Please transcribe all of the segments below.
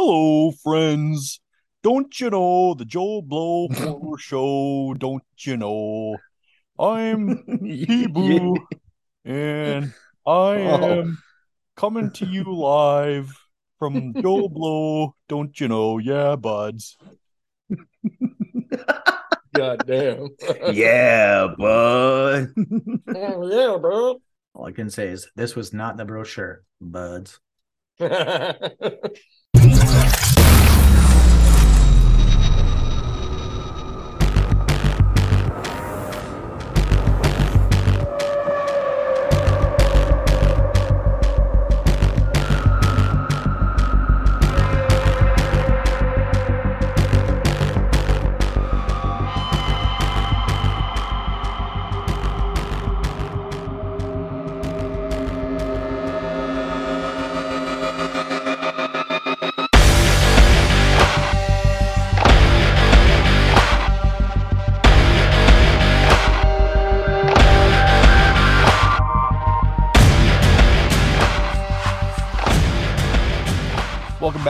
Hello, friends. Don't you know the Joe Blow Horror Show? Don't you know? I'm T-Boo, and I Oh. am coming to you live from Joe Blow. Don't you know? Yeah, buds. God damn. yeah, bud. Oh, yeah, bro. All I can say is this was not the brochure, buds.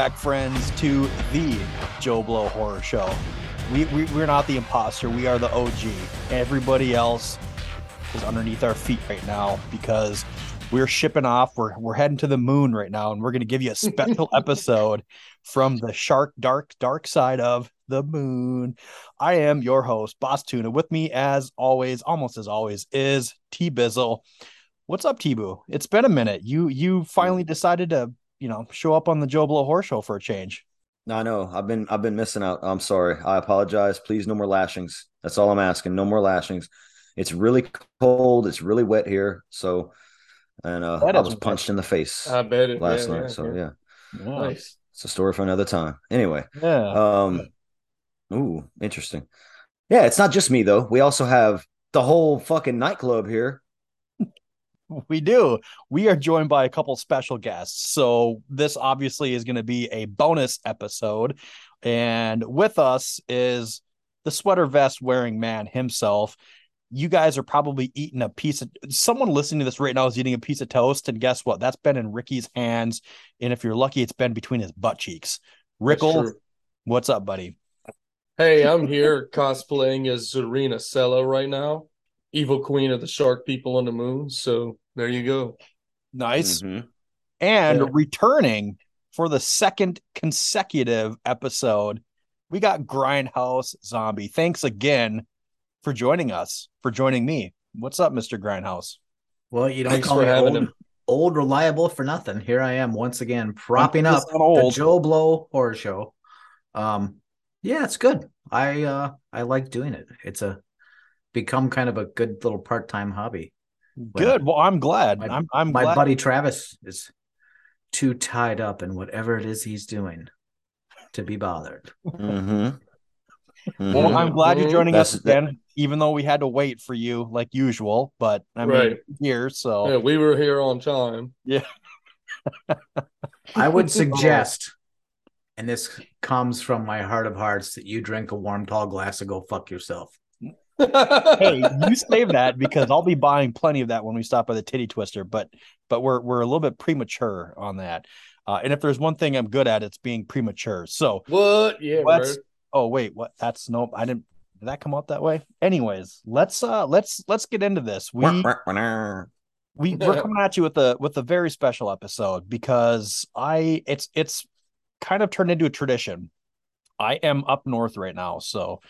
Back, friends, to the Joe Blow Horror Show. We, we we're not the imposter. We are the OG. Everybody else is underneath our feet right now because we're shipping off. We're we're heading to the moon right now, and we're going to give you a special episode from the shark dark dark side of the moon. I am your host, Boss Tuna. With me, as always, almost as always, is T Bizzle. What's up, T Boo? It's been a minute. You you finally mm. decided to you know show up on the Joe Blow Horror Show for a change. No, I know. I've been I've been missing out. I'm sorry. I apologize. Please, no more lashings. That's all I'm asking. No more lashings. It's really cold. It's really wet here. So, and uh, That I was wet. punched in the face I bet it. last yeah, night. yeah, so yeah. yeah, Nice. it's a story for another time. Anyway, Yeah. um, ooh, interesting. Yeah, it's not just me though. We also have the whole fucking nightclub here. We do. We are joined by a couple special guests. So this obviously is going to be a bonus episode. And with us is the sweater vest wearing man himself. You guys are probably eating a piece of someone listening to this right now is eating a piece of toast. And guess what? That's been in Ricky's hands. And if you're lucky, it's been between his butt cheeks. Rickle, what's up, buddy? Hey, I'm here cosplaying as Zarina Sella right now, evil queen of the shark people on the moon. So there you go. Nice. Mhm. And Yeah. returning for the second consecutive episode, we got Grindhouse Zombie. Thanks again for joining us, for joining me. What's up, Mr. Grindhouse? Well, you don't Thanks call me having old, him. old reliable for nothing. Here I am once again propping up It's the. Joe Blow horror show. Um, yeah, it's good. I uh I like doing it. It's a become kind of a good little part-time hobby. Good. Well, I'm glad. My- I'm I'm My glad. buddy Travis is too tied up in whatever it is he's doing to be bothered. Mhm. Mhm. Well, I'm glad you're joining us That's- again, even though we had to wait for you like usual. But I mean, Right. here, so Yeah, we were here on time. Yeah. I would suggest, and this comes from my heart of hearts, that you drink a warm tall glass and go fuck yourself. Hey, you save that because I'll be buying plenty of that when we stop by the titty twister. But but we're we're a little bit premature on that. Uh, and if there's one thing I'm good at, it's being premature. So what? Yeah, bro. let's. Oh wait, what? That's nope. I didn't. Did that come out that way? Anyways, let's uh let's let's get into this. We we we're coming at you with a with a very special episode because I it's it's kind of turned into a tradition. I am up north right now, so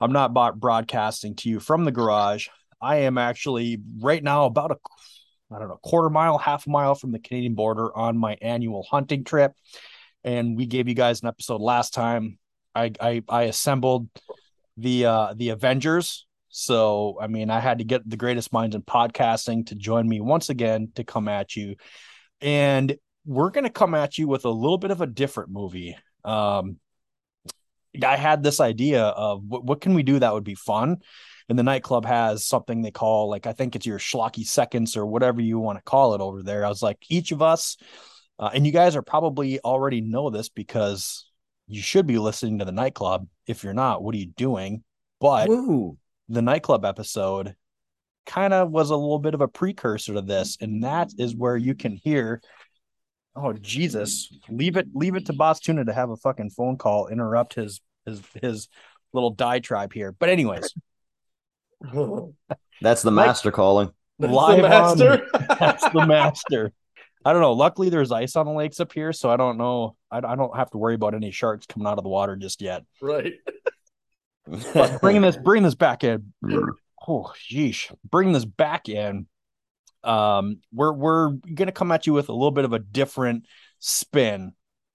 I'm not broadcasting to you from the garage. I am actually right now about a I don't know quarter mile, half a mile from the Canadian border on my annual hunting trip, and we gave you guys an episode last time. I I, I assembled the uh the Avengers so, I mean, I had to get the greatest minds in podcasting to join me once again to come at you. And we're going to come at you with a little bit of a different movie. Um, I had this idea of what, what can we do that would be fun? And the nightclub has something they call, like, I think it's your schlocky seconds or whatever you want to call it over there. I was like, each of us, uh, and you guys are probably already know this because you should be listening to the nightclub. If you're not, what are you doing? But Woo. the nightclub episode kind of was a little bit of a precursor to this, and that is where you can hear Oh Jesus! Leave it, leave it to Boss Tuna to have a fucking phone call interrupt his his his little diatribe here. But anyways, That's the Mike- master calling. That's Live the on- master. that's the master. I don't know. Luckily, there's ice on the lakes up here, so I don't know. I, I don't have to worry about any sharks coming out of the water just yet. right. But bringing this, bringing this back in. Oh, yeesh! bring this back in. Um, we're we're gonna come at you with a little bit of a different spin.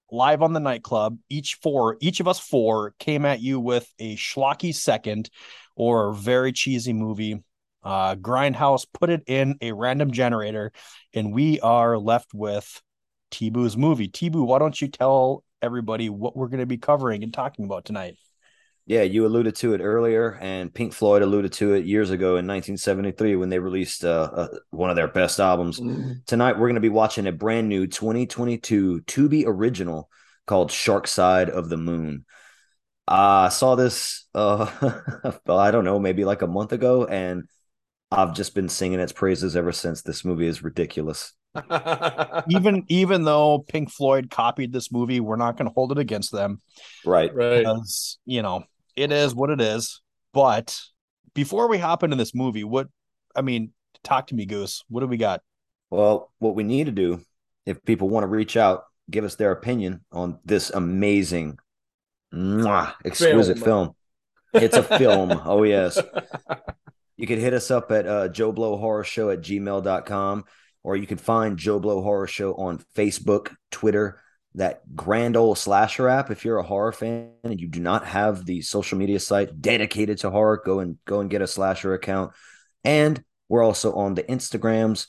Live on the nightclub, each four, each of us four came at you with a schlocky second or very cheesy movie. Uh, Grindhouse put it in a random generator, and we are left with T-Boo's movie. T-Boo, why don't you tell everybody what we're going to be covering and talking about tonight? Yeah, you alluded to it earlier, and Pink Floyd alluded to it years ago in 1973 when they released uh, uh, one of their best albums. Mm. Tonight, we're going to be watching a brand new 2022 Tubi original called Shark Side of the Moon. I saw this, uh, I don't know, maybe like a month ago, and I've just been singing its praises ever since. This movie is ridiculous. even even though Pink Floyd copied this movie, we're not going to hold it against them Right. right. because you know it is what it is. But before we hop into this movie, what I mean, talk to me, Goose. What do we got? Well, what we need to do, if people want to reach out, give us their opinion on this amazing, mwah, exquisite Film. film. It's a film. oh, yes. You can hit us up at uh, Joe Blow Horror Show at gmail.com, or you can find Joe Blow Horror Show on Facebook, Twitter, that grand old slasher app. If you're a horror fan and you do not have the social media site dedicated to horror, go and go and get a slasher account. And we're also on the Instagrams.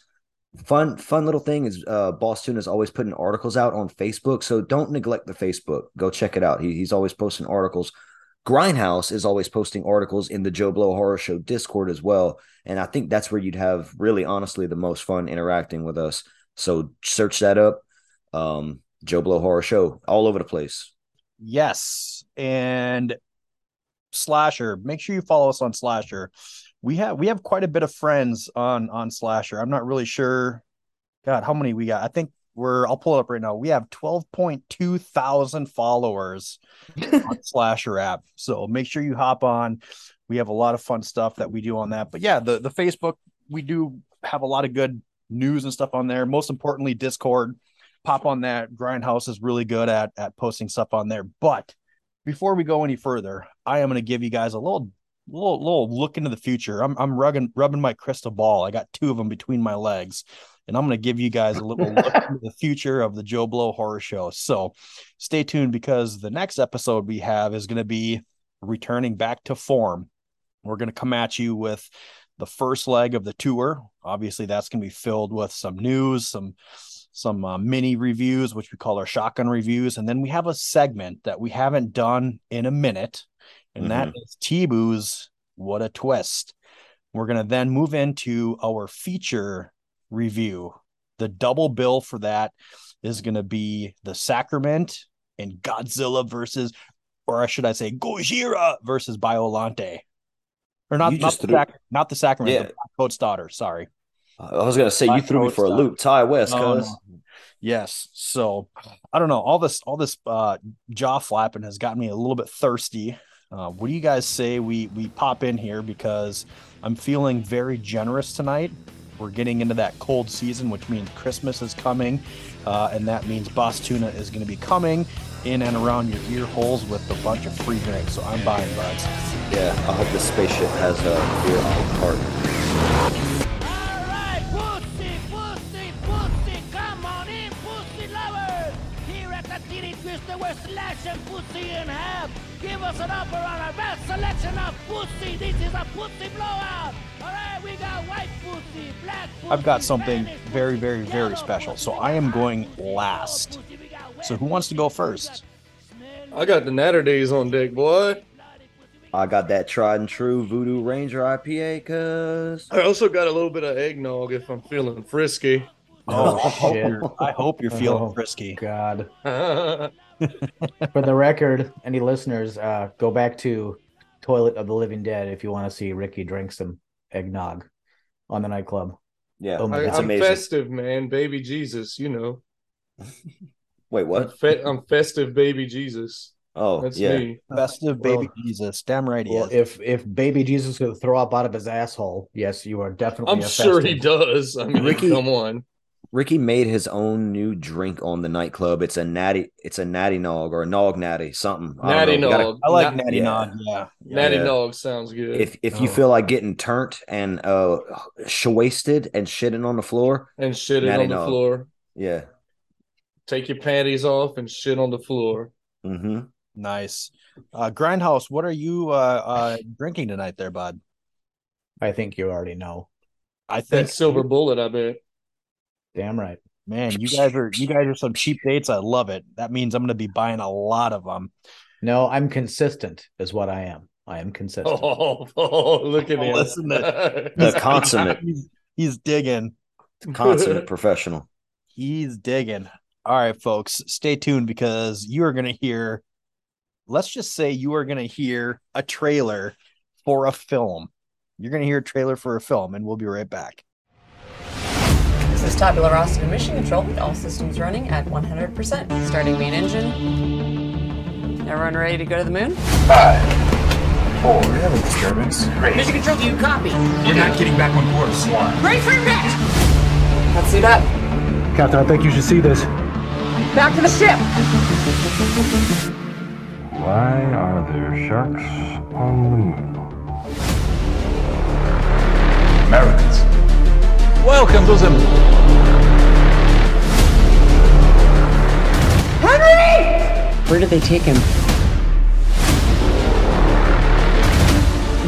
Fun, fun little thing is uh Boss Tuna is always putting articles out on Facebook. So don't neglect the Facebook. Go check it out. He, he's always posting articles. Grindhouse is always posting articles in the Joe Blow Horror Show Discord as well. And I think that's where you'd have really honestly the most fun interacting with us. So search that up. Um, Joe Blow Horror Show all over the place. Yes, and Slasher. Make sure you follow us on Slasher. We have we have quite a bit of friends on on Slasher. I'm not really sure. God, how many we got? I think we're. I'll pull it up right now. We have 12.2 thousand followers on Slasher app. So make sure you hop on. We have a lot of fun stuff that we do on that. But yeah, the the Facebook we do have a lot of good news and stuff on there. Most importantly, Discord. Pop on that. Grindhouse is really good at at posting stuff on there. But before we go any further, I am going to give you guys a little little little look into the future. I'm I'm rubbing rubbing my crystal ball. I got two of them between my legs, and I'm going to give you guys a little look into the future of the Joe Blow Horror Show. So stay tuned because the next episode we have is going to be returning back to form. We're going to come at you with the first leg of the tour. Obviously, that's going to be filled with some news, some some uh, mini reviews, which we call our shotgun reviews, and then we have a segment that we haven't done in a minute, and that is What a Twist. We're going to then move into our feature review. The double bill for that is going to be The Sacrament and Godzilla versus, or should I say, Gojira versus Biollante. Or not, You not, the threw- sac- not the Sacrament, Yeah. the Blackcoat's Daughter. Sorry. I was gonna say you threw me for a loop. Ty West, No, no. Yes. So I don't know. All this, all this uh jaw flapping has gotten me a little bit thirsty. Uh, what do you guys say we we pop in here because I'm feeling very generous tonight. We're getting into that cold season, which means Christmas is coming, uh, and that means Boss Tuna is going to be coming in and around your ear holes with a bunch of free drinks. So I'm buying buds. Yeah, I hope this spaceship has a beer on part. Alright, we're slashing pussy in half. Give us an offer on our best selection of pussy. This is a pussy blowout. Alright, we got white pussy, black pussy. I've got something Spanish very, very, very special. So I am going pussy, we got last. cold pussy, we got wet So who wants to go pussy, we got first? I got the Natter Days on deck, boy. I got that tried and true Voodoo Ranger IPA, cuz. I also got a little bit of eggnog if I'm feeling frisky. Oh, I Oh, hope shit. you're, I hope you're feeling Oh. frisky. God. That's For the record, any listeners, uh, go back to Toilet of the Living Dead if you want to see Ricky drink some eggnog on the nightclub. Yeah, Oh my I, it's I'm amazing. festive, man. Baby Jesus, you know. Wait, I'm, what? fe- I'm festive baby Jesus. Oh, That's yeah. me. Festive baby Well- Jesus. Damn right he Well, is. if if baby Jesus could throw up out of his asshole, yes, you are definitely. I'm a sure he does. I mean, Ricky- come on. Ricky made his own new drink on the nightclub. It's a natty. It's a natty nog or a nog natty something. I don't Natty know. We gotta- Nog. I like Na- Natty yeah. Nog. Yeah. Natty Yeah. Nog sounds good. If if you Oh. feel like getting turnt and uh wasted and shitting on the floor, and shit it Natty on the Nog. floor. yeah. Take your panties off and shit on the floor. Mm-hmm. Nice. Uh, Grindhouse, what are you uh, uh, drinking tonight, there, bud? I think you already know. I think That silver bullet, I bet. Damn right. Man, you guys are you guys are some cheap dates. I love it. That means I'm going to be buying a lot of them. No, I'm consistent, is what I am. I am consistent. Oh, oh look at Oh, him. listen to The consummate, He's, he's digging. consummate professional. He's digging. All right, folks, stay tuned because you are going to hear. Let's just say you are going to hear a trailer for a film. You're going to hear a trailer for a film, and we'll be right back. This is Tabula Rasa to Mission Control. All systems running at 100%. Starting main engine. Everyone ready to go to the moon? Four. We have a disturbance. Great. Mission Control, do you copy? We're not getting back on course. One. Brace for impact! Let's suit up. Captain, I think you should see this. Back to the ship! Why are there sharks on the moon? Americans. Welcome to the Where did they take him?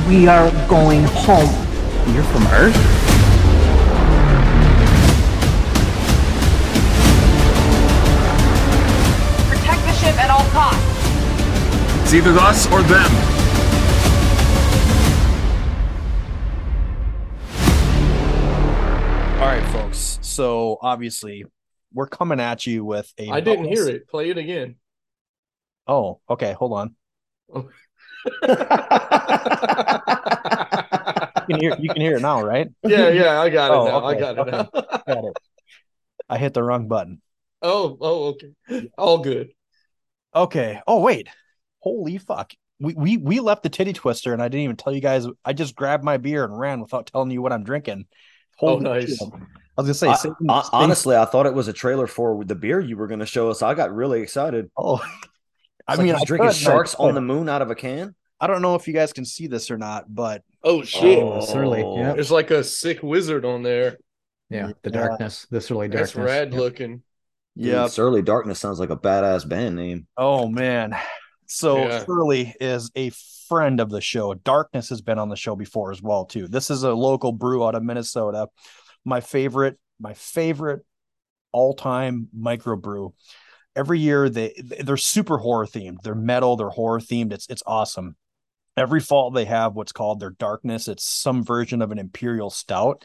We are going home. You're from Earth? Protect the ship at all costs. It's either us or them. So obviously, we're coming at you with a. I didn't hear it. Play it again. Oh, okay. Hold on. Oh. You can hear. You can hear it now, right? yeah, yeah, I got it Oh, now. I got it okay. now. Got it. I hit the wrong button. oh, oh, okay. All good. Okay. Oh wait. Holy fuck. We we we left the titty twister, and I didn't even tell you guys. I just grabbed my beer and ran without telling you what I'm drinking. Oh, nice. shit. I was gonna say. I- same- hon- same- honestly, I thought it was a trailer for the beer you were going to show us. I got really excited. Oh. I It's like mean, he's I drinking could, sharks on the moon out of a can. I don't know if you guys can see this or not, but Oh shit. Oh, surly. Oh. Yeah. There's like a sick wizard on there. Yeah. The Yeah. darkness. The surly That's darkness. rad Yep. looking. yeah. Dude, Surly Darkness sounds like a badass band name. Oh man. So Yeah. Surly is a friend of the show. Darkness has been on the show before as well too. This is a local brew out of Minnesota. My favorite, my favorite all-time microbrew. Every year they they're super horror themed. They're metal, they're horror themed. It's it's awesome. Every fall they have what's called their darkness. It's some version of an imperial stout.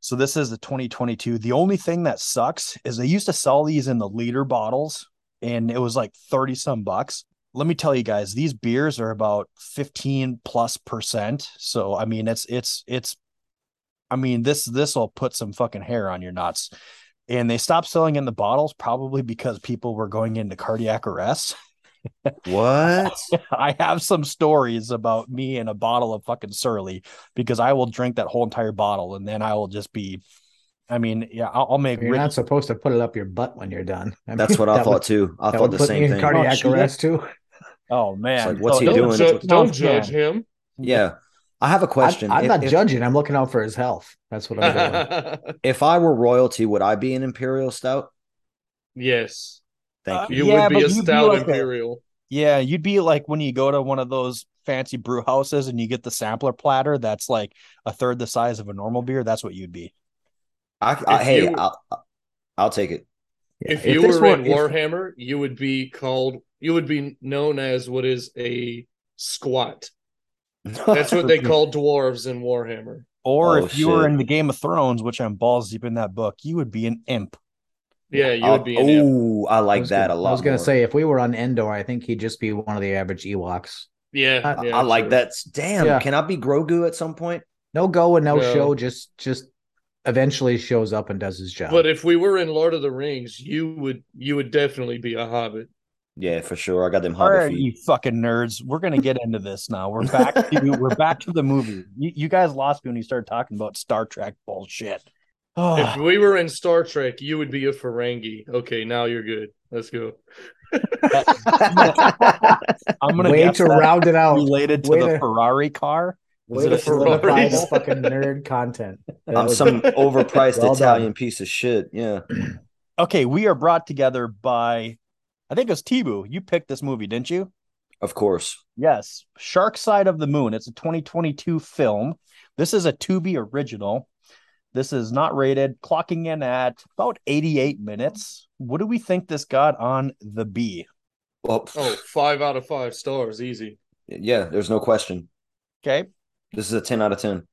So this is the 2022. The only thing that sucks is they used to sell these in the liter bottles and it was like 30 some bucks. Let me tell you guys, these beers are about 15 plus percent. So I mean it's it's it's I mean this this will put some fucking hair on your nuts. And they stopped selling in the bottles probably because people were going into cardiac arrest. What? I have some stories about me and a bottle of fucking Surly because I will drink that whole entire bottle and then I will just be I mean, yeah, I'll, I'll make You're Ricky- not supposed to put it up your butt when you're done. I That's mean, what I thought would- too. I thought the same thing. cardiac Oh, arrest too. Oh man, like, what's oh, he Oh, Don't, doing? ju- don't judge him. Yeah. I have a question. I'm, I'm If- not if, judging. I'm looking out for his health. That's what I'm doing. If I were royalty, would I be an imperial stout? yes. Thank Uh, you. You Yeah, would be but a you'd be stout like a- imperial. Yeah, you'd be like when you go to one of those fancy brew houses and you get the sampler platter that's like a third the size of a normal beer. That's what you'd be. I, I hey, you, I'll, I'll take it. If If you this were in were- if- Warhammer, you would be called. You would be known as what is a squat. That's what they call dwarves in Warhammer. Or Oh, if you were in the Game of Thrones, which I'm balls deep in that book, you would be an imp. Yeah, you would be. Oh, I I like was that gonna, a lot. I was gonna say if we were on Endor, I think he'd just be one of the average Ewoks. Yeah, I, yeah, I like true. that. Damn, Yeah. can I be Grogu at some point? No go and no, No. show. Just just eventually shows up and does his job. But if we were in Lord of the Rings, you would you would definitely be a hobbit. Yeah, for sure. I got them All hobbit right, you fucking nerds. We're gonna get into this now. We're back to we're back to the movie. You, you guys lost me when you started talking about Star Trek bullshit. Oh, If ah. we were in Star Trek, you would be a Ferengi. Okay, now you're good. Let's go. I'm gonna Way guess to round it out. related to Way the to- Ferrari car. Way it to a solidify the fucking nerd content. That I'm was- some overpriced Well done. Italian piece of shit. Yeah. Okay, we are brought together by I think it was T-Boo. You picked this movie, didn't you? Of course. Yes, Shark Side of the Moon. It's a 2022 film. This is a Tubi original. This is not rated, clocking in at about 88 minutes. What do we think this got on the B? Well, Oh, five out of five stars, easy. yeah, there's no question. Okay. This is a 10 out of 10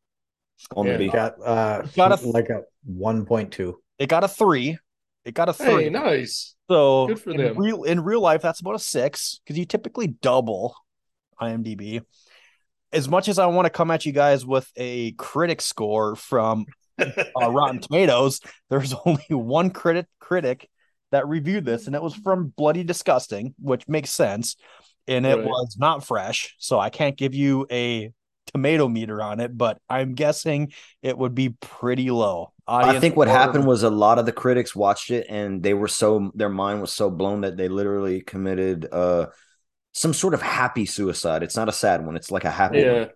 on Yeah. the B. got uh Got a- like a one point two. It got a three. It got a three. Hey, nice. So Good for in them. real in real life, that's about a six because you typically double IMDb. As much as I want to come at you guys with a critic score from uh, Rotten Tomatoes, there's only one critic critic that reviewed this, and it was from Bloody Disgusting, which makes sense. And it Right. was not fresh, so I can't give you a tomato meter on it, but I'm guessing it would be pretty low. I think what score- happened was a lot of the critics watched it and they were so their mind was so blown that they literally committed uh some sort of happy suicide. It's not a sad one. It's like a happy Yeah. one.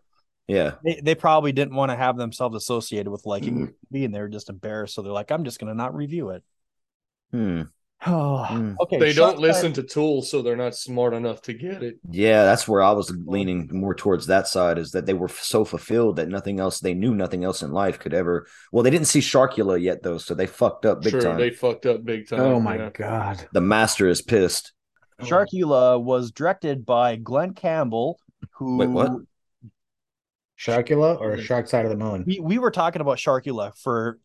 Yeah. they, they probably didn't want to have themselves associated with liking Mm. the movie, and they were just embarrassed. So they're like, I'm just gonna not review it. Hmm. Oh, Mm. okay. They don't listen to tools, so they're not smart enough to get it. Yeah, that's where I was leaning more towards that side is that they were so fulfilled that nothing else they knew nothing else in life could ever well they didn't see Sharkula yet though, so they fucked up big sure, time. they fucked up big time. Oh my yeah. god. The master is pissed. Sharkula was directed by Glenn Campbell, who Wait, what? Sharkula or Shark Side of the Moon? we, we were talking about Sharkula for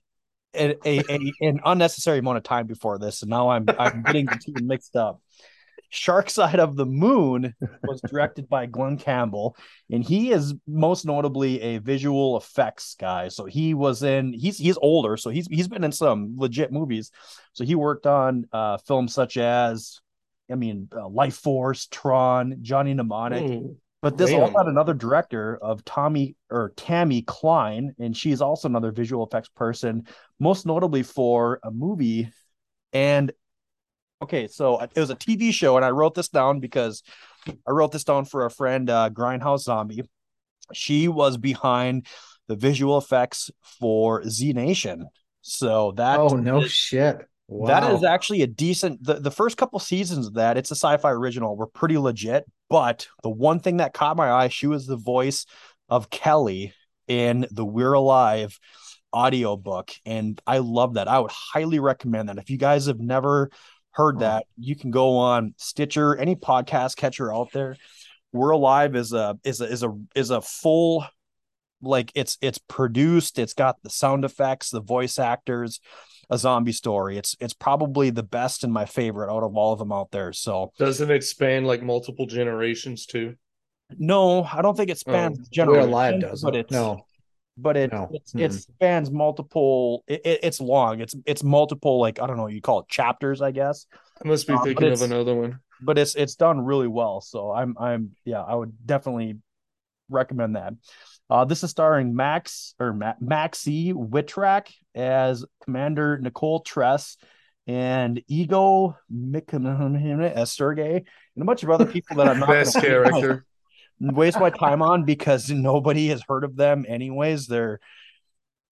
a, a, a- an unnecessary amount of time before this, and now I'm I'm getting the two mixed up. Shark Side of the Moon was directed by Glenn Campbell, and he is most notably a visual effects guy. So he was in he's he's older, so he's he's been in some legit movies. So he worked on uh, films such as, I mean, uh, Lifeforce, Tron, Johnny Mnemonic. Hmm. But this all Damn. got another director of Tommy or Tammy Klein, and she's also another visual effects person, most notably for a movie. And okay, so it was a TV show, and I wrote this down because I wrote this down for a friend, uh, Grindhouse Zombie. She was behind the visual effects for Z Nation. So that Oh no shit. Wow. that is actually a decent the, the first couple seasons of that, it's a sci-fi original, were pretty legit. But the one thing that caught my eye, she was the voice of Kelly in the We're Alive audiobook. And I love that. I would highly recommend that. If you guys have never heard that, you can go on Stitcher, any podcast catcher out there. We're Alive is a is a is a is a full like it's it's produced, it's got the sound effects, the voice actors, a zombie story. It's it's probably the best and my favorite out of all of them out there. So Doesn't it span like multiple generations too? no, I don't think it oh, spans Oh, We're generations, alive does but it? it's No. but it No. it's, it Mm-mm. spans multiple. It, it- it's long. It's it's multiple like I don't know. You call it chapters, I guess. I must be um, but thinking of another one. But it's it's done really well. So I'm I'm yeah. I would definitely recommend that. Uh, this is starring Max or Ma- Maxie Wittrak as Commander Nicole Tress and Ego Mik- as Sergey and a bunch of other people that I'm not Best character. waste my time on because nobody has heard of them anyways. They're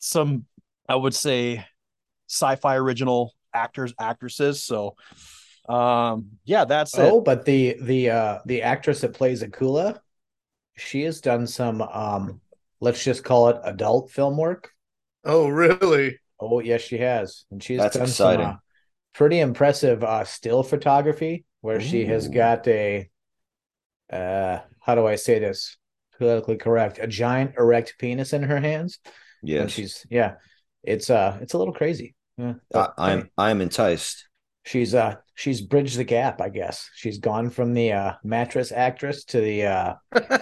some I would say sci-fi original actors, actresses. So um yeah, that's Oh, it. but the the uh the actress that plays Akula, she has done some um let's just call it adult film work. Oh, really? Oh, yes, she has. And she's That's done exciting. some uh, pretty impressive uh still photography where she has got a uh how do I say this politically correct? A giant erect penis in her hands. And Yes. she's yeah. It's uh it's a little crazy. Yeah. I, but, hey, I'm I'm enticed. she's uh she's bridged the gap, I guess. She's gone from the uh mattress actress to the uh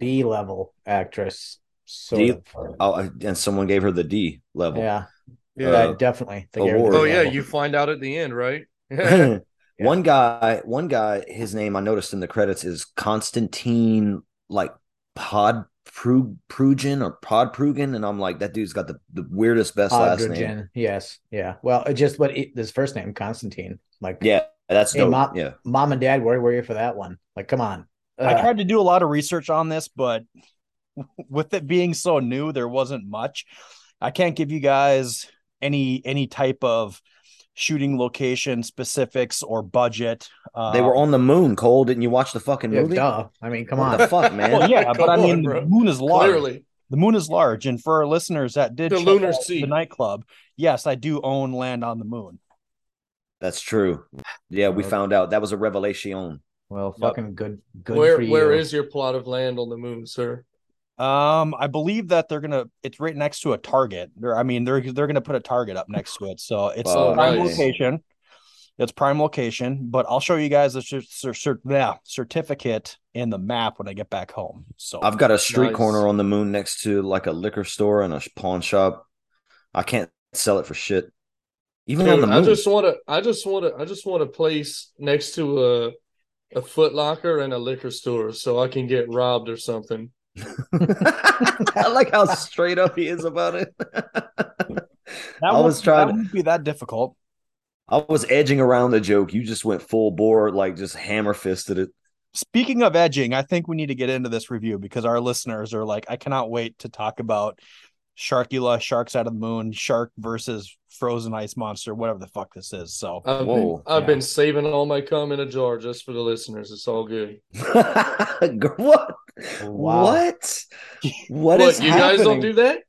B level actress. Sort D- Oh, and someone gave her the D level. Yeah, Yeah. uh, definitely. They gave her award. oh yeah, level. you find out at the end, right? One guy, one guy, his name I noticed in the credits is Constantine, like Pod Prug Prugen or Pod Prugin, and I'm like, that dude's got the, the weirdest best last name. Yes. Yeah. Well, it just what it, his first name, Constantine. Like, Yeah, that's Hey, dope. Mom- yeah, mom and dad, where were you for that one? Like, come on. I tried to do a lot of research on this, but with it being so new, there wasn't much. I can't give you guys any any type of shooting location specifics or budget. Uh, they were on the moon. Cole, didn't you watch the fucking Yeah, movie? duh. I mean, come what on. the fuck, man? Well, yeah, but I mean, bro. the moon is large. Clearly, The moon is large, and for our listeners that did The check lunar out sea. the nightclub, yes, I do own land on the moon. That's true. Yeah, we found out that was a revelation. Well, Yep. fucking good. Good where for you. where is your plot of land on the moon, sir? Um, I believe that they're gonna. It's right next to a target. They're, I mean, they're they're gonna put a target up next to it, so it's Oh, a prime nice. location. It's prime location, but I'll show you guys the cer- cer- cer- yeah, certificate in the map when I get back home. So I've got a street Nice. corner on the moon next to like a liquor store and a pawn shop. I can't sell it for shit. Even on the moon. I just want to. I just want to. I just want a place next to a a Foot Locker and a liquor store, so I can get robbed or something. I like how straight up he is about it. that I was trying That to- won't be that difficult. I was edging around the joke. You just went full bore, like just hammer fisted it. Speaking of edging, I think we need to get into this review because our listeners are like, I cannot wait to talk about Sharkula, Sharks Out of the Moon, Shark versus Frozen Ice Monster, whatever the fuck this is. So I've Whoa. been I've Yeah. been saving all my cum in a jar just for the listeners. It's all good. what? Wow. What? What What is you guys don't do that?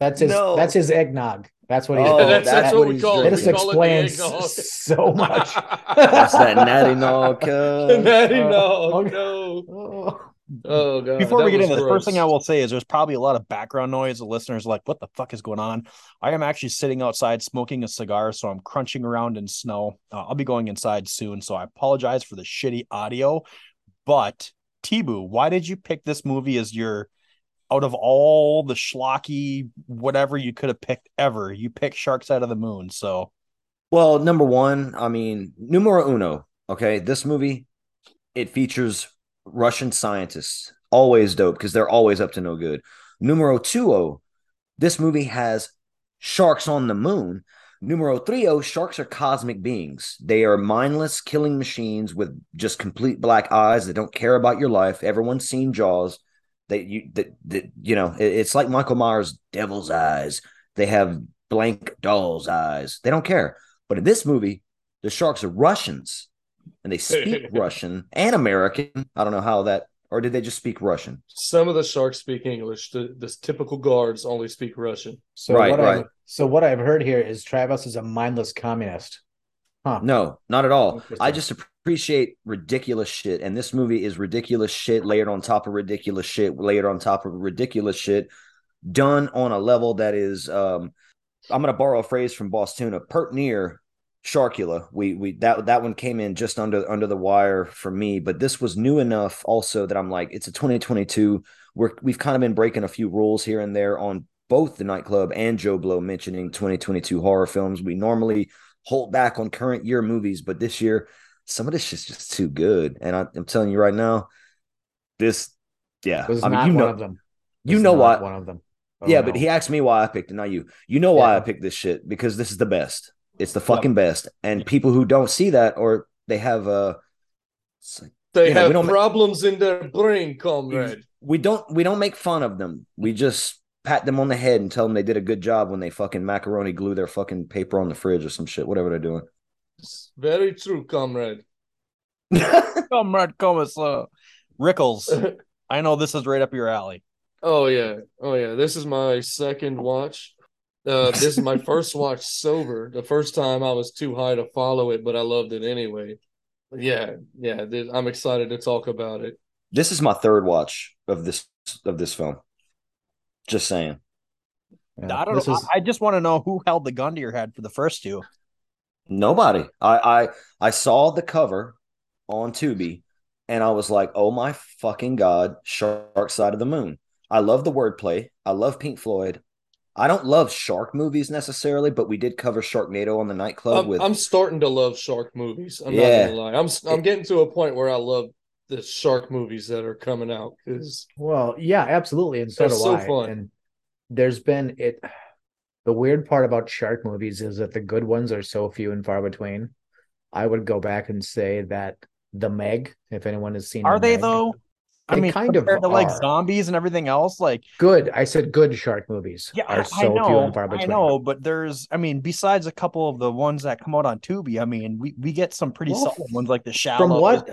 That's his. No. That's his eggnog. That's what he's. Oh, that's, that's that's what what we he's call it. This We it explains so much. That's that natty nog. uh, Natty Uh, nog, okay. no. Oh. God. before we get was into the first thing I will say is there's probably a lot of background noise. The listeners are like, what the fuck is going on? I am actually sitting outside smoking a cigar, so I'm crunching around in snow. Uh, I'll be going inside soon, so I apologize for the shitty audio. But T-Boo, why did you pick this movie as your out of all the schlocky whatever you could have picked ever? You picked Sharks Out of the Moon. So Well, number one, I mean, numero uno. Okay, this movie it features Russian scientists, always dope because they're always up to no good. Numero two, oh, this movie has sharks on the moon. Numero three, oh, sharks are cosmic beings. They are mindless killing machines with just complete black eyes that don't care about your life. Everyone's seen Jaws. They you that, that you know it- it's like Michael Myers' devil's eyes. They have blank doll's eyes. They don't care. But in this movie, the sharks are Russians and they speak Russian and American. I don't know how that, or did they just speak Russian? Some of the sharks speak English. The, the typical guards only speak Russian. So Right, what right. I've, so what I've heard here is Travis is a mindless communist. Huh. No, not at all. I just appreciate ridiculous shit. And this movie is ridiculous shit layered on top of ridiculous shit, layered on top of ridiculous shit, done on a level that is um I'm gonna borrow a phrase from Boss Tuna, pert near Sharkula. We we that that one came in just under under the wire for me, but this was new enough also that I'm like, it's a 2022. We're we've kind of been breaking a few rules here and there on both the nightclub and Joe Blow mentioning 2022 horror films. We normally hold back on current year movies, but this year some of this shit's just too good. And I, I'm telling you right now, this, yeah, I mean, not you one know, of them. you know what? One of them. Oh, yeah, no. but he asked me why I picked it, not you. You know why Yeah. I picked this shit because this is the best. It's the fucking best. And people who don't see that or they have uh like, They You know, we have ma- problems in their brain, comrade. we don't we don't make fun of them. We just pat them on the head and tell them they did a good job when they fucking macaroni glue their fucking paper on the fridge or some shit, whatever they're doing. It's very true, comrade. Comrade Commissar Rickles, I know this is right up your alley. Oh yeah, oh yeah. This is my second watch. Uh, this is my first watch sober. The first time I was too high to follow it, but I loved it anyway. Yeah, yeah. th- I'm excited to talk about it. This is my third watch of this of this film. Just saying. Yeah, I don't know. is- I I just want to know who held the gun to your head for the first two. Nobody. I I I saw the cover on Tubi and I was like, "Oh my fucking god, Shark Side of the Moon." I love the wordplay. I love Pink Floyd. I don't love shark movies necessarily, but we did cover Sharknado on the nightclub I'm, with I'm starting to love shark movies. I'm Yeah. not gonna lie. I'm I'm getting to a point where I love the shark movies that are coming out because Well, yeah, absolutely, and so They're do so I. fun. And there's been it. The weird part about shark movies is that the good ones are so few and far between. I would go back and say that the Meg, if anyone has seen, Are The they Meg, though? I They mean, kind of compared to like are. zombies and everything else, like good. I said good shark movies yeah, are I, so I few know, and far I between. know, but there's, I mean, besides a couple of the ones that come out on Tubi, I mean, we we get some pretty Well, solid ones like the Shallow. From what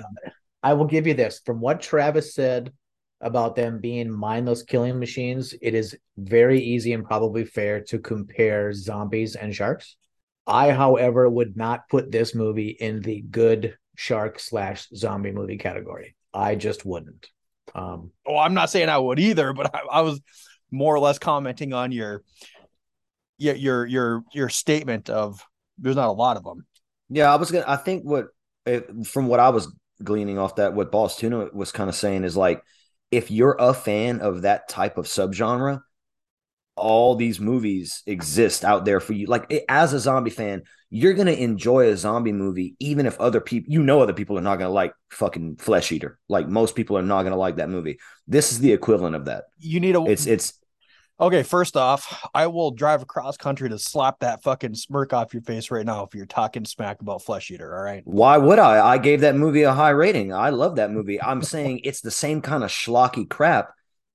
I will give you this, from what Travis said about them being mindless killing machines, it is very easy and probably fair to compare zombies and sharks. I, however, would not put this movie in the good shark slash zombie movie category. I just wouldn't. Um, Oh, I'm not saying I would either, but I, I was more or less commenting on your, your your your your statement of there's not a lot of them. Yeah, I was gonna. I think what from what I was gleaning off that, what Boss Tuna was kind of saying is like, if you're a fan of that type of subgenre, all these movies exist out there for you. Like as a zombie fan, you're gonna enjoy a zombie movie, even if other people, you know, other people are not gonna like fucking Flesh Eater. Like most people are not gonna like that movie. This is the equivalent of that. You need a It's it's Okay, first off, I will drive across country to slap that fucking smirk off your face right now if you're talking smack about Flesh Eater. All right. Why would I? I gave that movie a high rating. I love that movie. I'm saying it's the same kind of schlocky crap.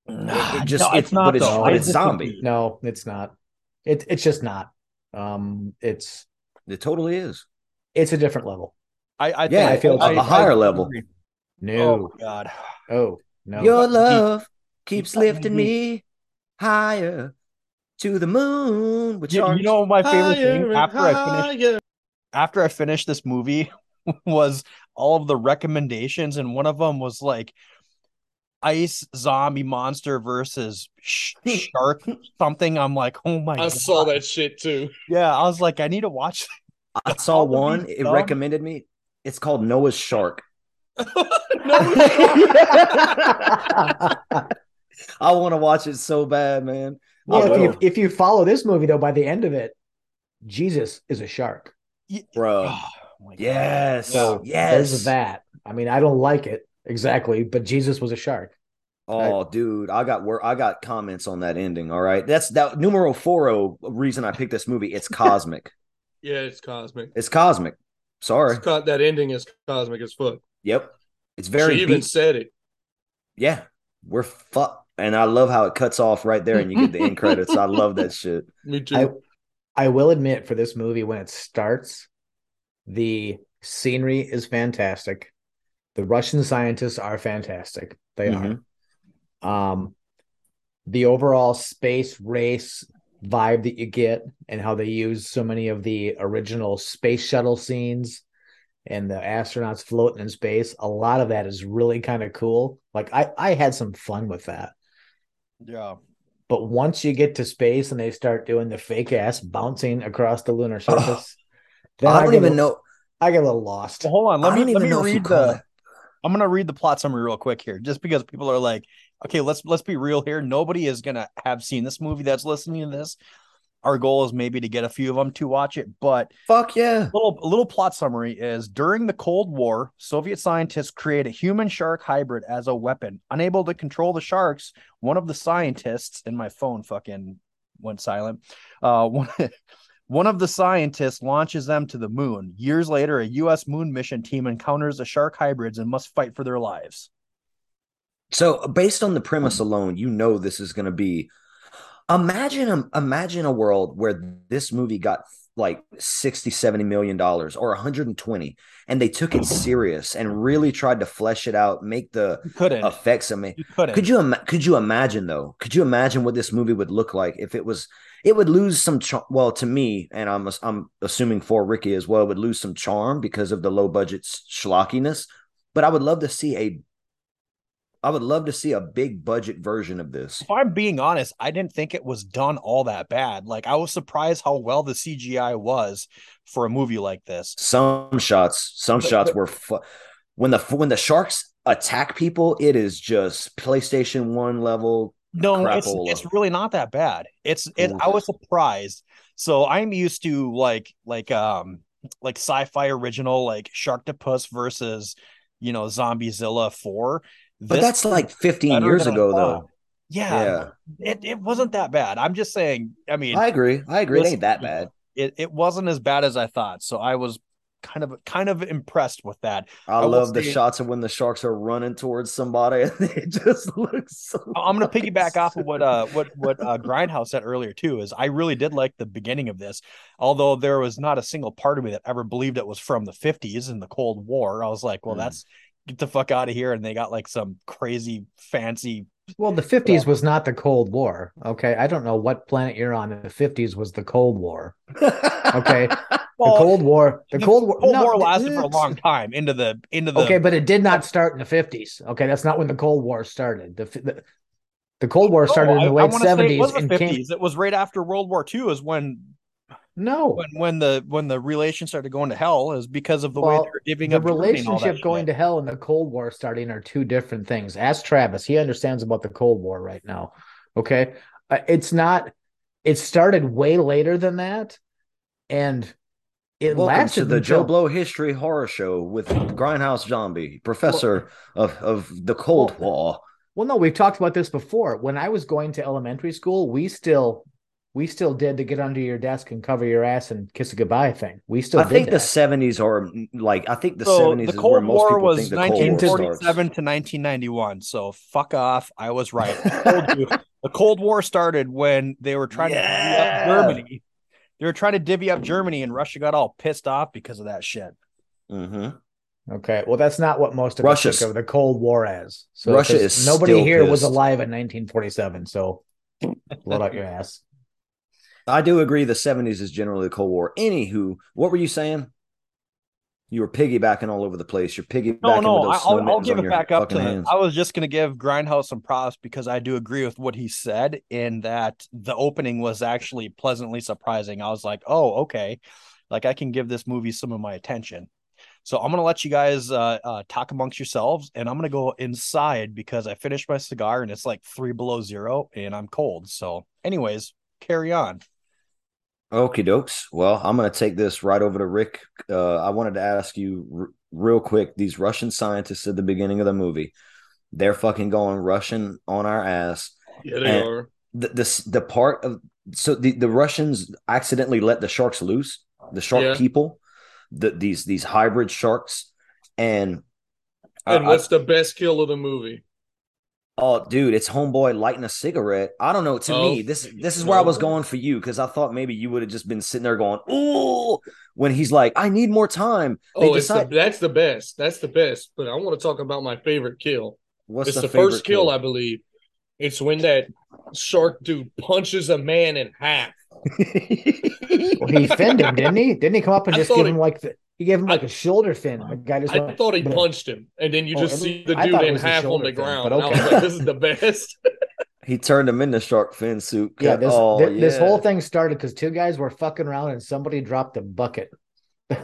It, it just No, it's, it's not, but it's though. but it's zombie. no, it's not. It, it's just not. Um, it's It totally is. it's a different level. I, I Yeah, I feel a- a higher level. No, Oh god. oh no. Your love keeps lifting me higher to the moon. Which You, you know my favorite thing after I finished after I finished this movie was all of the recommendations, and one of them was like ice zombie monster versus sh- shark something. I'm like, oh my I god. saw that shit too. Yeah, I was like, I need to watch. I saw one. It dumb- recommended me. It's called Noah's Shark. no, I want to watch it so bad, man. Well, if you if you follow this movie though, by the end of it, Jesus is a shark. bro. Oh. Yes, So yes. there's that. I mean, I don't like it exactly, but Jesus was a shark. Oh, dude, I got work. I got comments on that ending. All right, that's that numero four. Reason I picked this movie. It's cosmic. yeah, it's cosmic. it's cosmic. Sorry. It's co- that ending is cosmic as fuck. Yep. It's very she even deep. said it. Yeah, we're fuck. And I love how it cuts off right there, and you get the end credits. I love that shit. Me too. I I will admit for this movie when it starts, the scenery is fantastic. The Russian scientists are fantastic. They Mhm. are. Um the overall space race vibe that you get and how they use so many of the original space shuttle scenes and the astronauts floating in space, a lot of that is really kind of cool. Like I I had some fun with that. Yeah. But once you get to space and they start doing the fake ass bouncing across the lunar surface, I don't get even know. I get a little lost. Well, hold on. Let I me let even me know read the. I'm gonna read the plot summary real quick here, just because people are like, okay, let's let's be real here. Nobody is gonna have seen this movie that's listening to this. Our goal is maybe to get a few of them to watch it, but Fuck yeah. little a little plot summary is during the Cold War, Soviet scientists create a human shark hybrid as a weapon. Unable to control the sharks, one of the scientists and my phone fucking went silent. Uh, one, one of the scientists launches them to the moon. Years later, a U.S. moon mission team encounters the shark hybrids and must fight for their lives. So based on the premise alone, you know this is going to be. Imagine a, imagine a world where this movie got like 60 70 million dollars or 120 and they took it serious and really tried to flesh it out make the couldn't. effects ama- you couldn't. could you could you imagine though could you imagine what this movie would look like if it was it would lose some char- well to me and I'm I'm assuming for Ricky as well it would lose some charm because of the low budget schlockiness but I would love to see a I would love to see a big budget version of this if I'm being honest, I didn't think it was done all that bad. Like I was surprised how well the CGI was for a movie like this. some shots some But- shots but- were fu- when the when the sharks attack people it is just PlayStation 1 level No, it's it's really not that bad. It's it. Ooh. I was surprised. So I'm used to like like um like sci-fi original like Sharktopus versus you know Zombiezilla four. But This that's like 15 years ago, though. Yeah, Yeah, it it wasn't that bad. I'm just saying. I mean, I agree. I agree. It Listen, ain't that bad. it it wasn't as bad as I thought. So I was kind of kind of impressed with that. I, will love the say- shots of when the sharks are running towards somebody, and it just looks so. I'm going to piggyback off of what uh what what uh, Grindhouse said earlier too. Is I really did like the beginning of this, although there was not a single part of me that ever believed it was from the 50s and the Cold War. I was like, well, Mm. that's get the fuck out of here, and they got like some crazy fancy. Well, the 50s was not the Cold War. Okay. I don't know what planet you're on. The 50s was the Cold War. Okay. Well, the Cold War. The, Cold War. Cold no, War lasted for a long time into the into the. Okay, but it did not start in the 50s. Okay. That's not when the Cold War started. The, the, the Cold War started No, in the late 70s It was the and 50s. came. It was right after World War II. Is when No. when when the when the relations started going to hell is because of the Well, way they're divvying the up Germany and all that relationship going shit. to hell and the Cold War starting are two different things. Ask Travis; he understands about the Cold War right now. Okay, uh, it's not. It started way later than that, and it Welcome lasted to the until- Joe Blow History Horror Show with Grindhouse Zombie, professor of, of the Cold Well, War. Well, no, we've talked about this before. When I was going to elementary school, we still we still did the get under your desk and cover your ass and kiss a goodbye thing. We still I did think the seventies are mm, like I think the so seventies the is where Cold most War people was think the Cold War 1947 starts. to 1991. So fuck off. I was right. I told you. the Cold War started when they were trying to divvy Yeah. up Germany. They were trying to divvy up Germany, and Russia got all pissed off because of that shit. hmm Okay, well, that's not what most of Russia's- us think of the Cold War as. So Russia 'cause is nobody still here was alive in 1947. So blow out your ass. I do agree. The seventies is generally the Cold War. Anywho, what were you saying? You were piggybacking all over the place. You're piggybacking No, no, I- I'll, I'll give it back up to. I was just gonna give Grindhouse some props because I do agree with what he said in that the opening was actually pleasantly surprising. I was like, oh, okay, like I can give this movie some of my attention. So I'm gonna let you guys uh, uh, talk amongst yourselves, and I'm gonna go inside because I finished my cigar and it's like three below zero, and I'm cold. So, anyways, carry on. Okie dokes. Well, I'm going to take this right over to Rick. Uh, I wanted to ask you r- real quick these Russian scientists at the beginning of the movie, they're fucking going Russian on our ass. Yeah, they And- are. The, this, the part of so the, the Russians accidentally let the sharks loose, the shark Yeah. people, the, these these hybrid sharks. And, And I- what's the best kill of the movie? Oh, dude, it's homeboy lighting a cigarette. I don't know. To Oh, me, this this is where I was going for you because I thought maybe you would have just been sitting there going, "Ooh," when he's like, "I need more time." They Oh, it's the, that's the best. That's the best. But I want to talk about my favorite kill. what's it's the, favorite first kill, I believe. It's when that shark dude punches a man in half. Well, he fended him, didn't he? Didn't he come up and I just thought give he- him like the he gave him like I- a shoulder fin? The guy just I went, thought he "Bleh." punched him, and then you Oh, just it see the dude in half on the fin, ground. but And I was okay. like, this is the best. he turned him into shark fin soup. Yeah, this oh, thi- this yeah. whole thing started because two guys were fucking around and somebody dropped a bucket.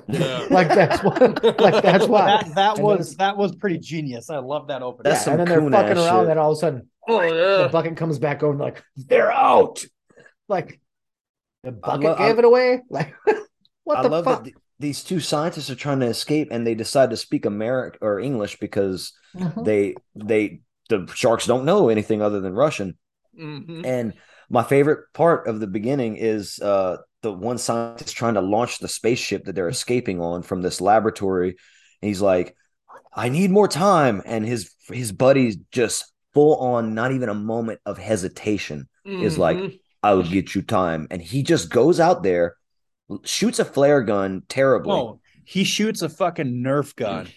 Yeah. like that's what like that's why. That that was then- that was pretty genius. I love that opening. That's yeah, and then they're coon fucking around, shit. and all of a sudden Oh the bucket comes back over and like they're out. Like the bucket lo- gave I- it away. Like what I the love fuck? that th- these two scientists are trying to escape and they decide to speak American or English because Mhm. they they the sharks don't know anything other than Russian. Mhm. And my favorite part of the beginning is uh, the one scientist trying to launch the spaceship that they're escaping on from this laboratory. And he's like, I need more time. And his his buddy's just full on, not even a moment of hesitation, is like, Mhm. I'll get you time. And he just goes out there, shoots a flare gun terribly. No, he shoots a fucking Nerf gun.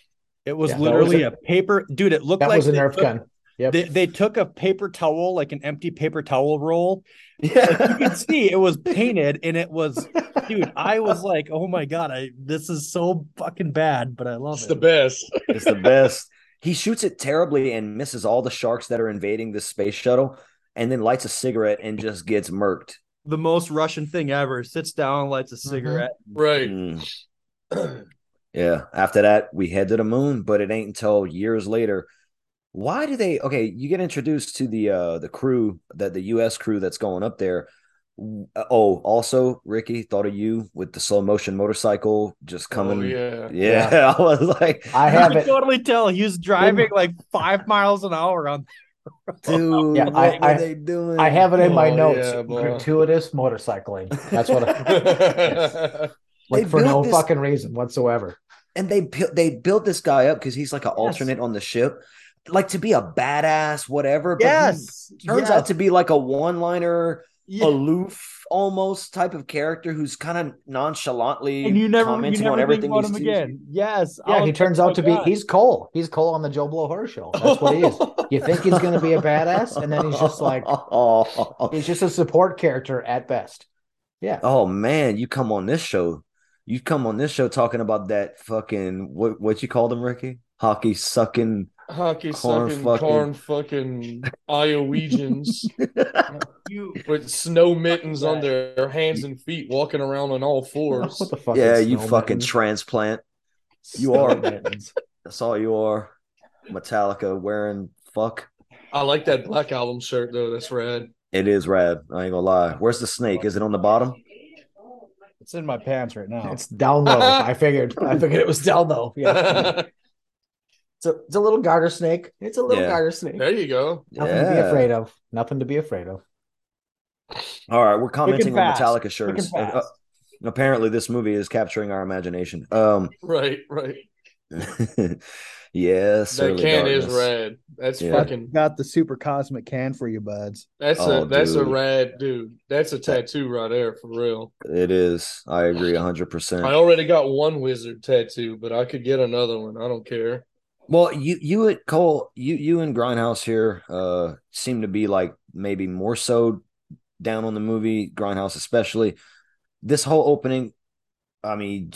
It was Yeah, literally was a paper dude. It looked that like was a they Nerf took- gun. Yep. They, they took a paper towel, like an empty paper towel roll. Yeah. Like you can see it was painted, and it was, dude. I was like, oh my god, I this is so fucking bad, but I love It's it. It's the best. It's the best. He shoots it terribly and misses all the sharks that are invading the space shuttle, and then lights a cigarette and just gets murked. The most Russian thing ever. Sits down, lights a Mm-hmm. cigarette. Right. Mm. Yeah. After that, we head to the moon, but it ain't until years later why do they okay you get introduced to the uh the crew that the us crew that's going up there oh also ricky thought of you with the slow motion motorcycle just coming Oh, yeah. yeah, i was like I I have totally tell he was driving like five miles an hour on. Dude Yeah, what I- were I- they doing I have it in my Oh, notes. yeah. Gratuitous motorcycling. That's what. I, like They for no this- fucking reason whatsoever. and they they built this guy up because he's like an alternate on the ship like to be a badass whatever but he Yes, turns out to be like a one-liner Yeah. aloof almost type of character who's kind of nonchalantly and you never, you commenting never on everything about he him again. Yes, I Yeah, he turns out to my be he's Cole. He's Cole on the Joe Blow Horror Show. That's what he is. You think he's going to be a badass, and then he's just like oh, he's just a support character at best. Yeah. oh man you come on this show you come on this show talking about that fucking what what you called him ricky hockey sucking Hockey Corn sucking fucking- corn fucking Iowegians with snow mittens on their hands and feet, walking around on all fours. What the fuck? yeah you snow fucking mittens? transplant you Snow are. mittens. that's all you are metallica wearing fuck I like that Black Album shirt though. That's rad. it is rad i ain't gonna lie where's the snake is it on the bottom it's in my pants right now. It's down low. I figured. I figured it was down low. Yeah. It's a, it's a little garter snake. It's a little Yeah. garter snake. there you go. Nothing to be afraid of. Nothing to be afraid of. All right, we're commenting on fast. Metallica shirts. Uh, apparently, this movie is capturing our imagination. Um, Right, right. yes, that early can is darkness. rad. That's Yeah. fucking. Got the super cosmic can for you, buds. That's Oh, a that's a dude. rad dude. That's a tattoo right there for real. It is. I agree, hundred percent. I already got one wizard tattoo, but I could get another one. I don't care. Well, you you at Cole, you you and Grindhouse here uh seem to be like maybe more so down on the movie Grindhouse, especially this whole opening. I mean,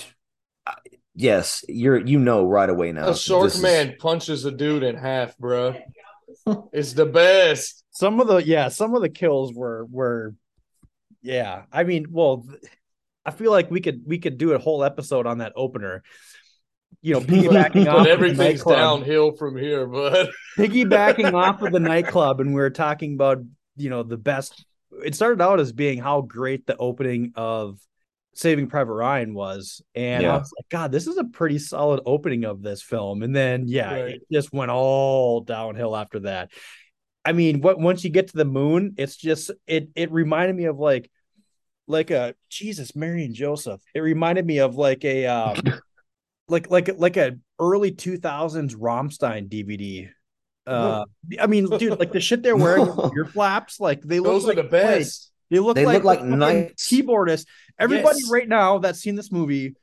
I- yes, you're you know right away now. A shark this is- man punches a dude in half, bro. it's the best. Some of the yeah, some of the kills were were yeah. I mean, well, I feel like we could we could do a whole episode on that opener. You know, piggybacking off But of the everything's nightclub. downhill from here, bud. piggybacking off of the nightclub and we were talking about you know the best it started out as being how great the opening of saving private ryan was and i was like god this is a pretty solid opening of this film and then yeah Right. it just went all downhill after that i mean what once you get to the moon it's just it it reminded me of like like a jesus mary and joseph it reminded me of like a um like like like a early 2000s Rammstein DVD. Uh, I mean, dude, like the shit they're wearing, with ear flaps, like they look Those like are the best. They look They like look like the fucking knights. keyboardists. Everybody Yes. right now that's seen this movie,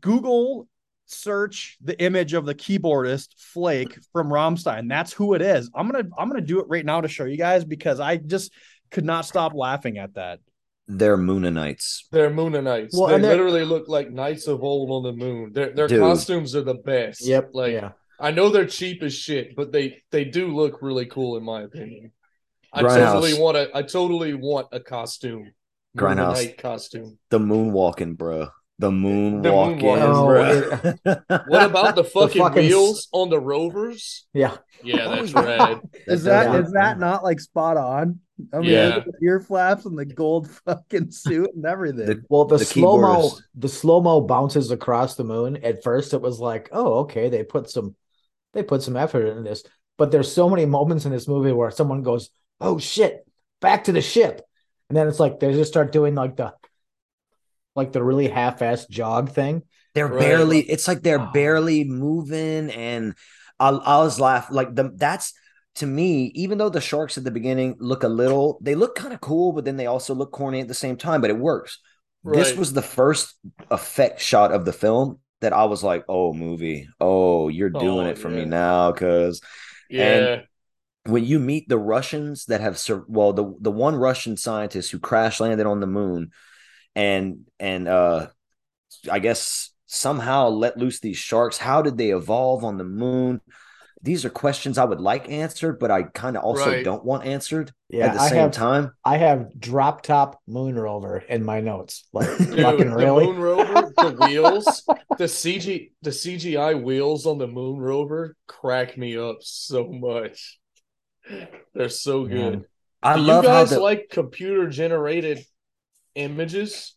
Google search the image of the keyboardist Flake from Rammstein. That's who it is. I'm gonna I'm gonna do it right now to show you guys because I just could not stop laughing at that. They're Moonanites. They're Moonanites. Well, they literally look like knights of old on the moon. Their their Dude. costumes are the best. Yep. Like yeah. I know they're cheap as shit, but they they do look really cool in my opinion. I Grindhouse. totally want a I totally want a costume. Grindhouse. Moonanite costume. The moonwalking, bro. The moonwalking. moonwalking, Oh, bruh. What about the fucking, fucking s- wheels on the rovers? Yeah. Yeah, that's rad. Is does that look- is that not like spot on? I mean, Yeah. the ear flaps and the gold fucking suit and everything. The- Well, the, The slow mo, the slow mo bounces across the moon. At first, it was like, oh, okay, they put some, they put some effort in this. But there's so many moments in this movie where someone goes, "Oh shit, back to the ship," and then it's like they just start doing like the, like the really half-assed jog thing. They're Right. barely. It's like they're Oh. barely moving, and I, I was laughing. Like the that's to me. Even though the sharks at the beginning look a little, they look kind of cool, but then they also look corny at the same time. But it works. This was the first effect shot of the film that I was like, "Oh, movie! Oh, you're doing Oh, it for yeah. me now." Because Yeah. when you meet the Russians that have sur- well the the one Russian scientist who crash landed on the moon and and uh I guess somehow let loose these sharks how did they evolve on the moon these are questions I would like answered, but I kind of also Right. don't want answered Yeah, at the I same have time. I have drop top moon rover in my notes. Like Dude, fucking the really? moon rover, the wheels, the CG, the CGI wheels on the moon rover crack me up so much. They're so good. Man. I do love you how guys the, like computer generated images?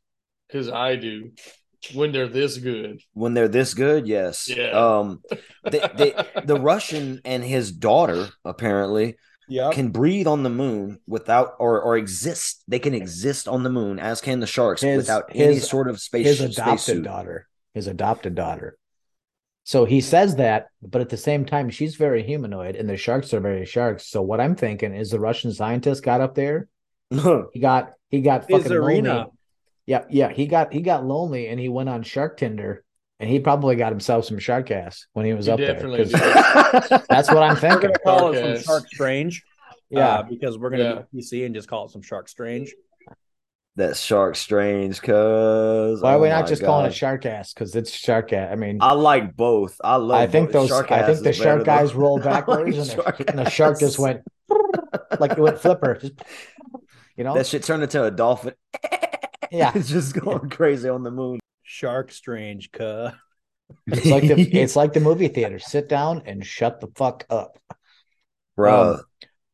Because I do. When they're this good, when they're this good, yes. Yeah. Um, they, they, the Russian and his daughter apparently Yeah. can breathe on the moon without or or exist. They can exist on the moon, as can the sharks, His- without any sort of space his adopted spacesuit. daughter. His adopted daughter. So he says that, but at the same time, she's very humanoid, and the sharks are very sharks. So what I'm thinking is the Russian scientist got up there. He got he got His fucking arena. lonely. Yeah, yeah. He got he got lonely, and he went on Shark Tinder, and he probably got himself some shark ass when he was He up there. definitely 'cause did. That's what I'm We're thinking. gonna call it Shark some ass. Shark Strange. Yeah. uh, because we're gonna Yeah. do PC and just call it some Shark Strange. That shark strange, cuz Why are oh we not my just calling it shark ass? Because it's shark ass. I mean, I like both. I love. I think both. those. Shark I think the better shark than- guys rolled I like backwards, and, the, and the shark just went like it went flipper. Just, you know, That shit turned into a dolphin. Yeah. it's just going crazy on the moon. Shark Strange, cuh. It's like the it's like the movie theater. Sit down and shut the fuck up. bro. Um,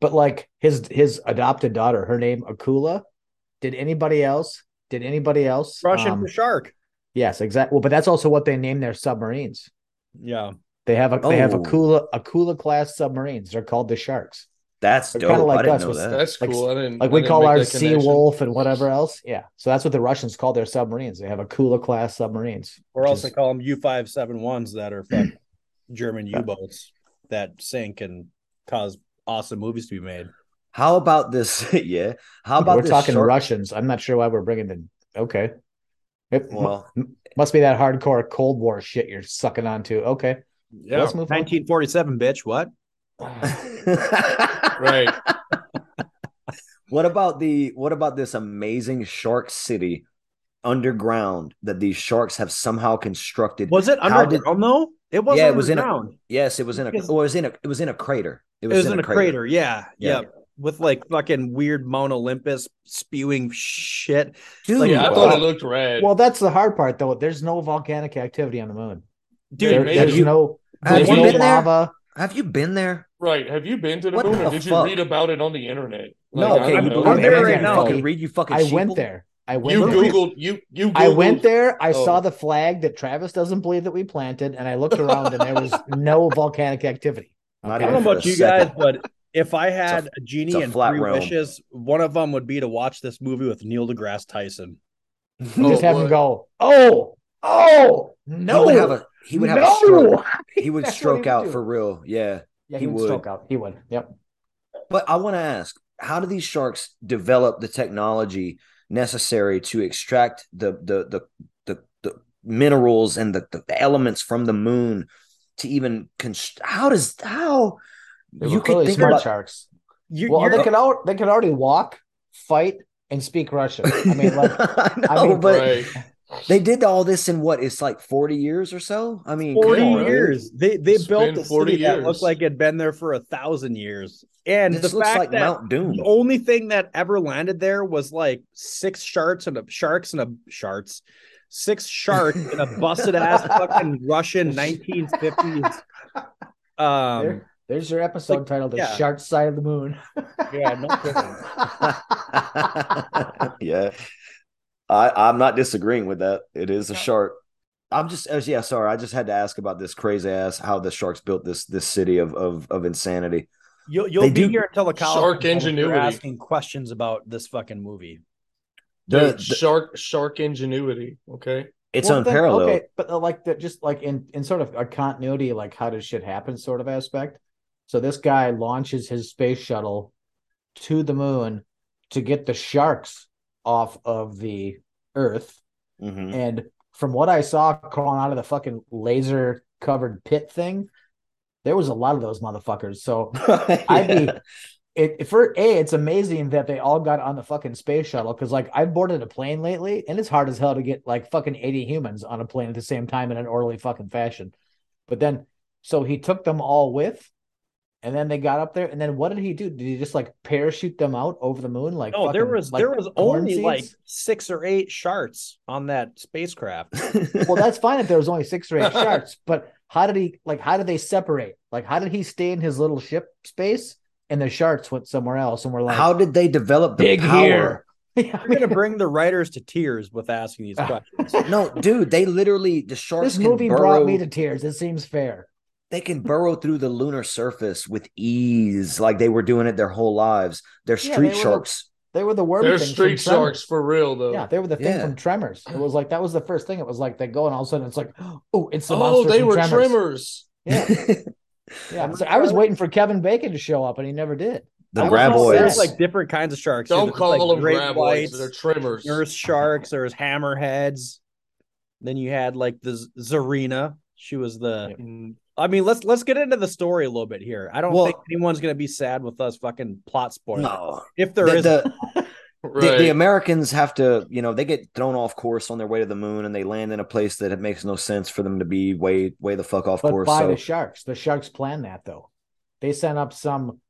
But like his his adopted daughter, her name Akula. Did anybody else? Did anybody else? Russian um, for shark. yes, exactly. Well, but that's also what they name their submarines. Yeah. They have a they have Oh. Akula Akula class submarines. They're called the Sharks. That's They're dope. kinda like I didn't us know that. That's Like- cool. I didn't Like I we didn't call make our Sea. Wolf and whatever else. Yeah. So that's what the Russians call their submarines. They have Akula class submarines. Or else is- they call them U five seven ones that are fucking German U boats that sink and cause awesome movies to be made. How about this? yeah. How about we're this talking shark- Russians. I'm not sure why we're bringing the okay. It mu- Well, must be that hardcore Cold War shit you're sucking onto. Okay. Yeah. Let's move on. 1947, bitch. What? Mm. Right. what about the what about this amazing shark city underground that these sharks have somehow constructed? Was it How did- underground though? It was Yeah, it was in a- Yes, it was in a Because- it was in a it was in a crater. It It was, was, in, a crater. Yeah, Yeah. yeah. With like fucking weird Mount Olympus spewing shit. Dude, Like, Yeah, I Well- thought it looked rad. Well, that's the hard part though. There's no volcanic activity on the moon. Dude, There- there's you- no have there's you no been there? lava. have you been there? Right. Have you been to the What moon the or did you read about it on the internet? No, Like, I okay, don't you believe I'm there right now. fucking read, you fucking I went there. I went You there. Googled you you Googled, I went there. I Oh. saw the flag that Travis doesn't believe that we planted, and I looked around and there was no volcanic activity. Not I don't know about a you guys, but if I had a, it's genie a and flat three realm. wishes, one of them would be to watch this movie with Neil deGrasse Tyson. Oh, Just have him go, oh, oh, no, he would have a he would have no. a stroke. He would That's what stroke would out do. for real. Yeah. Yeah, he he, would would. stroke out. He would. Yep. But I want to ask, how do these sharks develop the technology necessary to extract the the the the, the minerals and the, the elements from the moon to even const- how does how They you were could think smart about sharks. You, Well, you're- they can out they could already walk, fight, and speak Russian. I mean, like I know, I mean, but Right. They did all this in what it's like 40 years or so i mean 40 on, dude. years. They they It's built been a 40 city that years. looked like it'd been there for a thousand years. And this the looks fact like that mount doom the only thing that ever landed there was like six sharks and a sharks and a sharks, six sharks in a busted ass fucking Russian 1950s. Um, there, there's your episode like, titled "The yeah. Shark Side of the Moon." yeah, no kidding. yeah i i'm not disagreeing with that it is a shark i'm just uh, yeah sorry i just had to ask about this crazy ass how the sharks built this this city of of, of insanity You'll you'll They be do- here until the college Shark comes you're ingenuity. asking questions about this fucking movie. The- the- shark shark ingenuity. Okay. it's Well, then, unparalleled okay, but uh, like the just like in in sort of a continuity, like how does shit happen sort of aspect. So this guy launches his space shuttle to the moon to get the sharks off of the Earth, Mhm. and from what I saw crawling out of the fucking laser covered pit thing, there was a lot of those motherfuckers. So I'd be Yeah. it for a it's amazing that they all got on the fucking space shuttle because like I've boarded a plane lately and it's hard as hell to get like fucking 80 humans on a plane at the same time in an orderly fucking fashion. But then so he took them all with And then they got up there, and then what did he do? Did he just like parachute them out over the moon? Like No, there was like there was corn only like six or eight sharks on that spacecraft. well, that's fine if there was only six or eight sharks, but how did he like? How did they separate? Like, how did he stay in his little ship space, and the sharks went somewhere else? And we're like, How did they develop the big power? here? You're gonna bring the writers to tears with asking these questions. No, dude, they literally the sharks this can movie burrow. brought me to tears. It seems fair. They can burrow through the lunar surface with ease, like they were doing it their whole lives. They're Yeah, street they were sharks. They were the wormy They're street sharks for real though. Yeah, they were the thing Yeah. from Tremors. It was like that was the first thing. It was like they go and all of a sudden it's like, oh, it's the oh, monster they from were Tremors. tremors. Yeah, yeah. So I was waiting for Kevin Bacon to show up, and he never did. the I graboids. There's like different kinds of sharks. Don't call like, them great graboids. whites, They're tremors. There's sharks. There's hammerheads. Then you had like the Zarina. She was the. I mean, let's let's get into the story a little bit here. I don't Well- think anyone's gonna be sad with us fucking plot spoilers. no. If there The, is, the, Right. the, the Americans have to, you know, they get thrown off course on their way to the moon and they land in a place that it makes no sense for them to be way, way the fuck off But course. by So the sharks, the sharks plan that though. They sent up some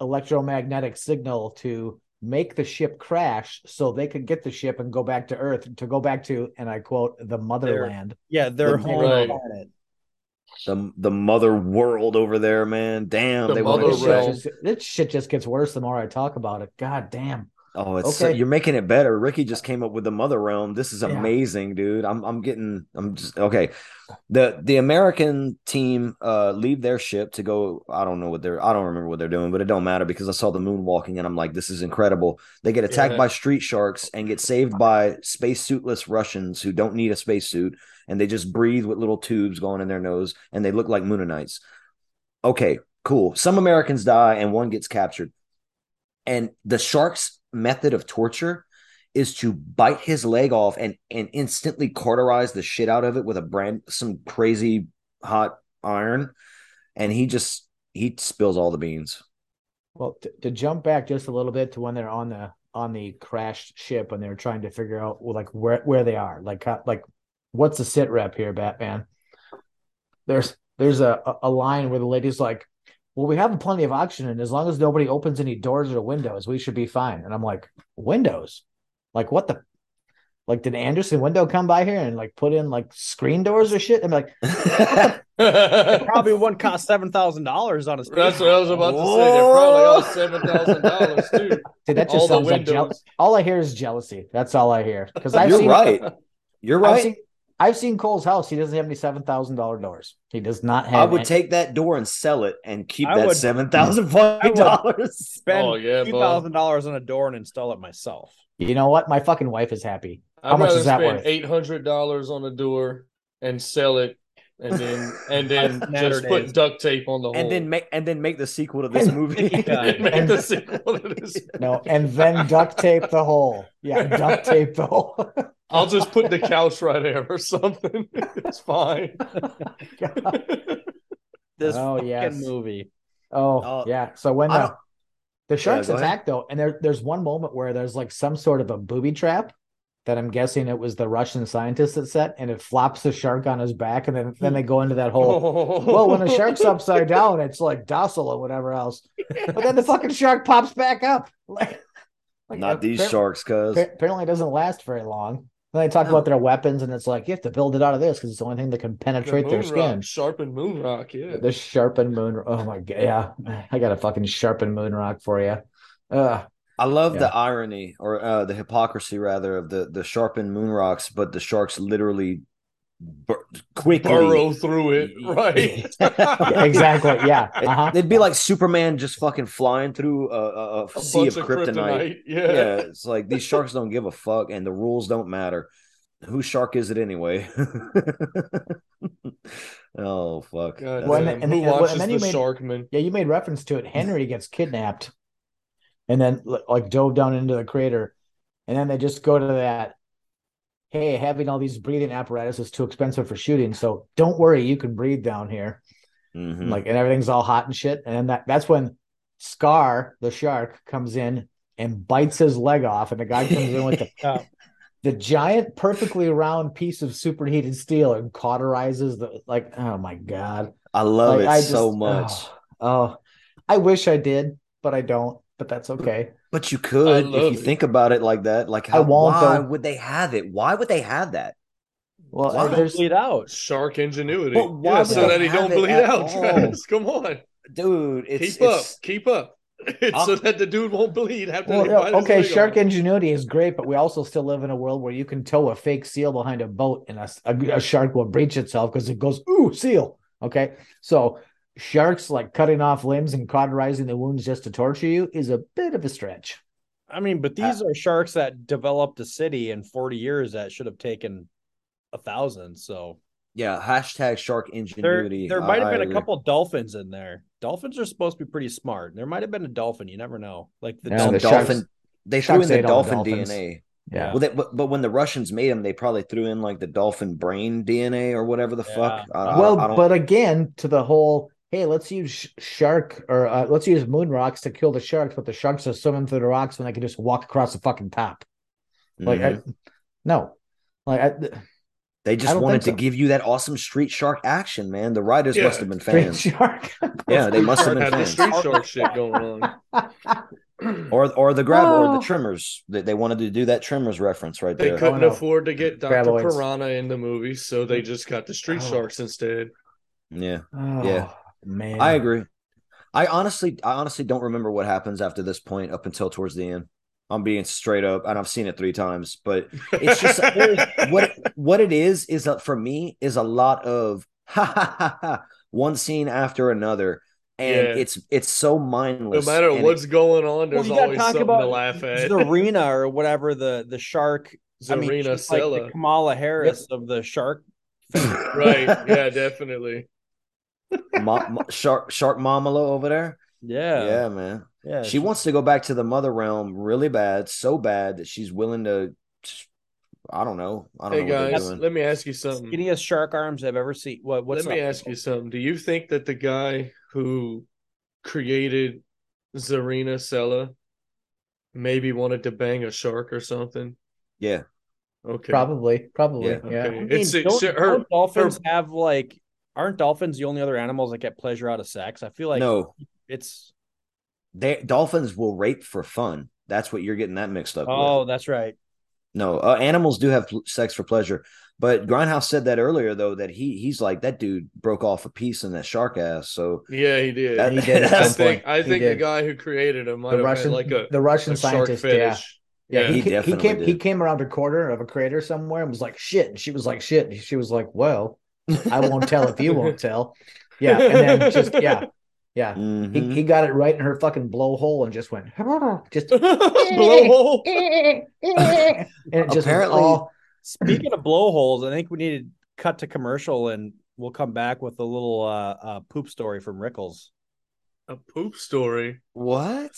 electromagnetic signal to make the ship crash, so they could get the ship and go back to Earth to go back to, and I quote, the motherland. yeah, their the- home Right. planet. The the mother world over there, man. Damn, The they want This just, this shit just gets worse the more I talk about it. God damn. Oh, it's Okay. you're making it better. Ricky just came up with the mother realm. This is Yeah. amazing, dude. I'm I'm getting I'm just okay. The the American team uh leave their ship to go. I don't know what they're I don't remember what they're doing, but it don't matter because I saw the moon walking and I'm like, this is incredible. They get attacked Yeah. by street sharks and get saved by spacesuitless Russians who don't need a spacesuit and they just breathe with little tubes going in their nose and they look like Moonanites. Okay, cool. Some Americans die and one gets captured. And the shark's method of torture is to bite his leg off and and instantly cauterize the shit out of it with a brand some crazy hot iron and he just he spills all the beans Well, to, to jump back just a little bit to when they're on the on the crashed ship and they're trying to figure out well, like where where they are, like like what's the sit rep here, Batman? There's there's a a- a line where the lady's like, "Well, we have plenty of oxygen. As long as nobody opens any doors or windows, we should be fine." And I'm like, "Windows? Like what the?" Like, did Andersen Window come by here and like put in like screen doors or shit? I'm like, Probably wouldn't cost seven thousand dollars on a space. That's what I was about to say. They're probably all seven thousand dollars too. dude, that All just the sounds like jealousy. windows. All I hear is jealousy. That's all I hear. Because I've you're seen right you're I've right seen I've seen Cole's house. He doesn't have any seven thousand dollar doors. He does not have. i would any- take that door and sell it and keep I that would- seven thousand five dollars Spend Oh, yeah, two bud. thousand dollars on a door and install it myself. You know what? My fucking wife is happy. How I'd much rather is that spend worth? eight hundred dollars on a door and sell it, and then and then Matter just put duct tape on the hole. and then make and then make the sequel to this movie and make and- the sequel to this. No, and then duct tape the hole. Yeah, duct tape the hole. I'll just put the couch right there or something. It's fine. This Oh, fucking yes. movie. Oh Uh, yeah. So when the the sharks go ahead. attack though, and there there's one moment where there's like some sort of a booby trap that I'm guessing it was the Russian scientist that set, and it flops the shark on his back, and then then they go into that hole. Well, when a shark's upside down, it's like docile or whatever else. But then the fucking shark pops back up. Like, like not these sharks cuz Apparently, it doesn't last very long. Then they talk about their weapons, and it's like you have to build it out of this because it's the only thing that can The penetrate their skin. rock, sharpened moon rock. Yeah. The sharpened moon. Oh my god! Yeah, I got a fucking sharpened moon rock for you. Uh, I love Yeah. the irony or uh, the hypocrisy rather of the the sharpened moon rocks, but the sharks literally bur- quickly Burrow through it. Right. exactly. Yeah. Uh-huh. It'd be like Superman just fucking flying through a, a, a A sea bunch of kryptonite. Yeah. Yeah, it's like these sharks don't give a fuck, and the rules don't matter. Whose shark is it anyway? oh fuck! God That's When- and- Who and- and watches then the made- Sharkman? Yeah, you made reference to it. Henry gets kidnapped, and then like dove down into the crater, and then they just go to that. Hey, having all these breathing apparatus is too expensive for shooting, so don't worry, you can breathe down here. Mhm. like and everything's all hot and shit and then that that's when scar the shark comes in and bites his leg off and the guy comes in with the Yeah. the giant perfectly round piece of superheated steel and cauterizes the like oh my god I love Like, it I so much. oh, oh. I wish I did, but I don't. But that's okay. But you could if you it. think about it like that. Like, I how, won't, why though. would they have it? Why would they have that? Well, Why? there's bleed out. Shark ingenuity. But why Yeah, so that he don't bleed out. Travis. Come on. Dude, it's keep up. Keep up. I'll- so that the dude won't bleed after well, they yeah, okay. Shark off. ingenuity is great, but we also still live in a world where you can tow a fake seal behind a boat, and a, a, a shark will breach itself because it goes ooh seal. Okay, so sharks like cutting off limbs and cauterizing the wounds just to torture you is a bit of a stretch. I mean, but these uh, are sharks that developed a city in 40 years that should have taken a thousand. So yeah, hashtag shark ingenuity. there I- might have been a couple dolphins in there. Dolphins are supposed to be pretty smart. There might have been a dolphin. You never know. Like the Yeah, Some the dolphin. dolphin. sharks- they threw in the ate all the dolphin. DNA. Yeah. Well, they, but, but when the Russians made them, they probably threw in like the dolphin brain DNA or whatever the Yeah. fuck. I, I- well, I don't, but again, to the whole hey, let's use shark or uh, let's use moon rocks to kill the sharks, but the sharks are swimming through the rocks when they can just walk across the fucking top. Like, Mhm. I, no, like I, they just don't wanted to so. give you that awesome street shark action, man. The writers Yeah, must have been Street fans. shark. Yeah, they must have been had the fans. street shark shit going on. Or or the grab or Oh. the trimmers. They, they wanted to do that trimmers reference right They there. couldn't no. afford to get Dr. Graboids. Piranha in the movie, so they just got the street Oh. sharks instead. Yeah. Oh, Yeah. Man, I agree. I honestly, I honestly don't remember what happens after this point up until towards the end. I'm being straight up, and I've seen it three times, but it's just what what it is is uh, for me is a lot of ha ha ha ha one scene after another, and Yeah. it's it's so mindless. No matter and what's it- going on, there's you gotta always talk something about to laugh at. Zarina or whatever the the shark. I mean, Zarina like the Kamala Harris of the shark. right. Yeah, definitely. Ma- Ma- shark shark Mamalo over there. Yeah, yeah, man. yeah. she wants to go back to the mother realm really bad, so bad that she's willing to. I don't know. I don't Hey know what guys, doing. let me ask you something. skinniest shark arms I've ever seen. What? What's Let me ask you something. Do you think that the guy who created Zarina Sella maybe wanted to bang a shark or something? Yeah, Okay. probably, probably, Yeah. yeah. I mean, It's don't, it's her, don't dolphins her- have like? Aren't dolphins the only other animals that get pleasure out of sex? I feel like no, it's. they dolphins will rape for fun. That's what you're getting that mixed up. with. Oh, that's right. No, uh, animals do have pl- sex for pleasure, but Grindhouse said that earlier though that he he's like that dude broke off a piece in that shark ass. So yeah, he did. That- He did I think. I think the guy who created him the Russian, like a, the Russian a shark scientist, yeah. Yeah, Yeah. he, He he definitely came. He came around a corner of a crater somewhere and was like, "Shit." And she was like, "Shit." And she was like, "Well, I won't tell if you won't tell." Yeah, and then just yeah, yeah. Mhm. He, he got it right in her fucking blowhole and just went just Blowhole. and it just Apparently- all Speaking of blowholes, I think we need to cut to commercial and we'll come back with a little uh, uh poop story from Rickles. A poop story. what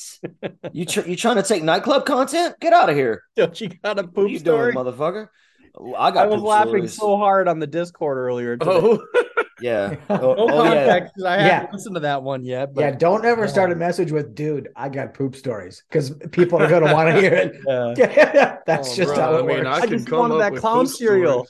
you tr- you trying to take nightclub content? Get out of here! Don't you got a What poop are you story? doing, motherfucker? I got. I was laughing stories. so hard on the Discord earlier. Today. Oh, Yeah. No oh, oh, no oh, yeah. I haven't Yeah. listened to that one yet. But yeah. Don't ever start a message with "dude, I got poop stories" because people are gonna want to hear it. Yeah. That's Oh, just bro, how it I mean, works. I I just come wanted that clown poop cereal.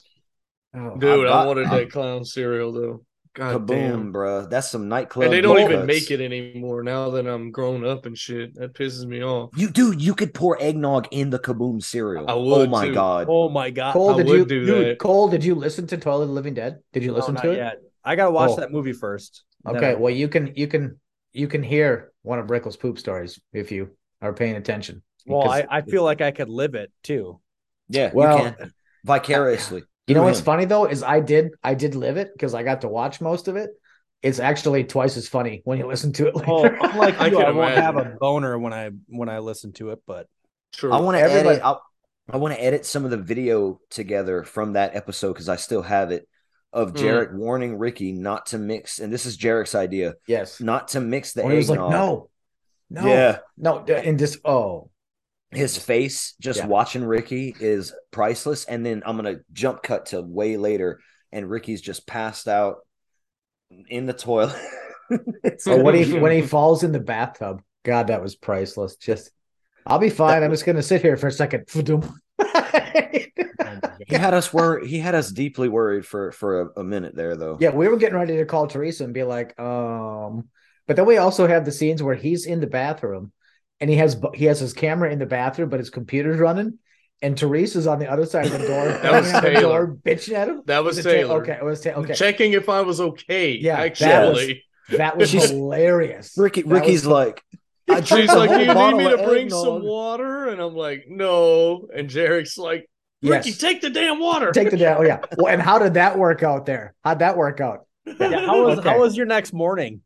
Oh, dude, I've I wanted I've- that clown cereal though. God Kaboom, damn. bro. That's some nightclub. And they don't even cuts. make it anymore now that I'm grown up and shit. That pisses me off. You dude, you could pour eggnog in the Kaboom cereal. I oh my too. god. Oh my god! Cole, I did would you do dude, that. Cole, did you listen to Toilet of the Living Dead? Did you No, listen not to it? yet. I gotta watch Oh. that movie first. Okay, I- well you can you can you can hear one of Rickles' poop stories if you are paying attention. well, I, I feel like I could live it too. Yeah, Well- you can vicariously. You know what's funny though is I did I did live it because I got to watch most of it. It's actually twice as funny when you listen to it later. Oh, unlike I you, can I won't have a boner when I when I listen to it. But True. I want to Everybody- edit. I, I want to edit some of the video together from that episode because I still have it of Hmm. Jarek warning Ricky not to mix, and this is Jarek's idea, yes. not to mix the When he was like, no, no, Yeah, no, and just oh, his face just Yeah. watching Ricky is priceless. And then I'm gonna jump cut to way later, and Ricky's just passed out in the toilet. Or when he when he falls in the bathtub. God, that was priceless. Just, I'll be fine. I'm just gonna sit here for a second. he had us worried. He had us deeply worried for for a, a minute there, though. Yeah, we were getting ready to call Teresa and be like, um, But then we also have the scenes where he's in the bathroom and he has he has his camera in the bathroom, but his computer's running. And Teresa's on the other side of the door, That was banging the Taylor. door, bitching at him. That was it Ta- Taylor. okay, it was Ta- okay. Checking if I was okay. Yeah, that actually. That was She's- hilarious. Ricky That Ricky's was- like, I She's like, "Do you need me to bring eggnog." some water?" And I'm like, "No." And Jarek's like, "Ricky, Yes. take the damn water." Take the down. Oh yeah. Well, and how did that work out there? How'd that work out? Yeah, how was Okay. how was your next morning?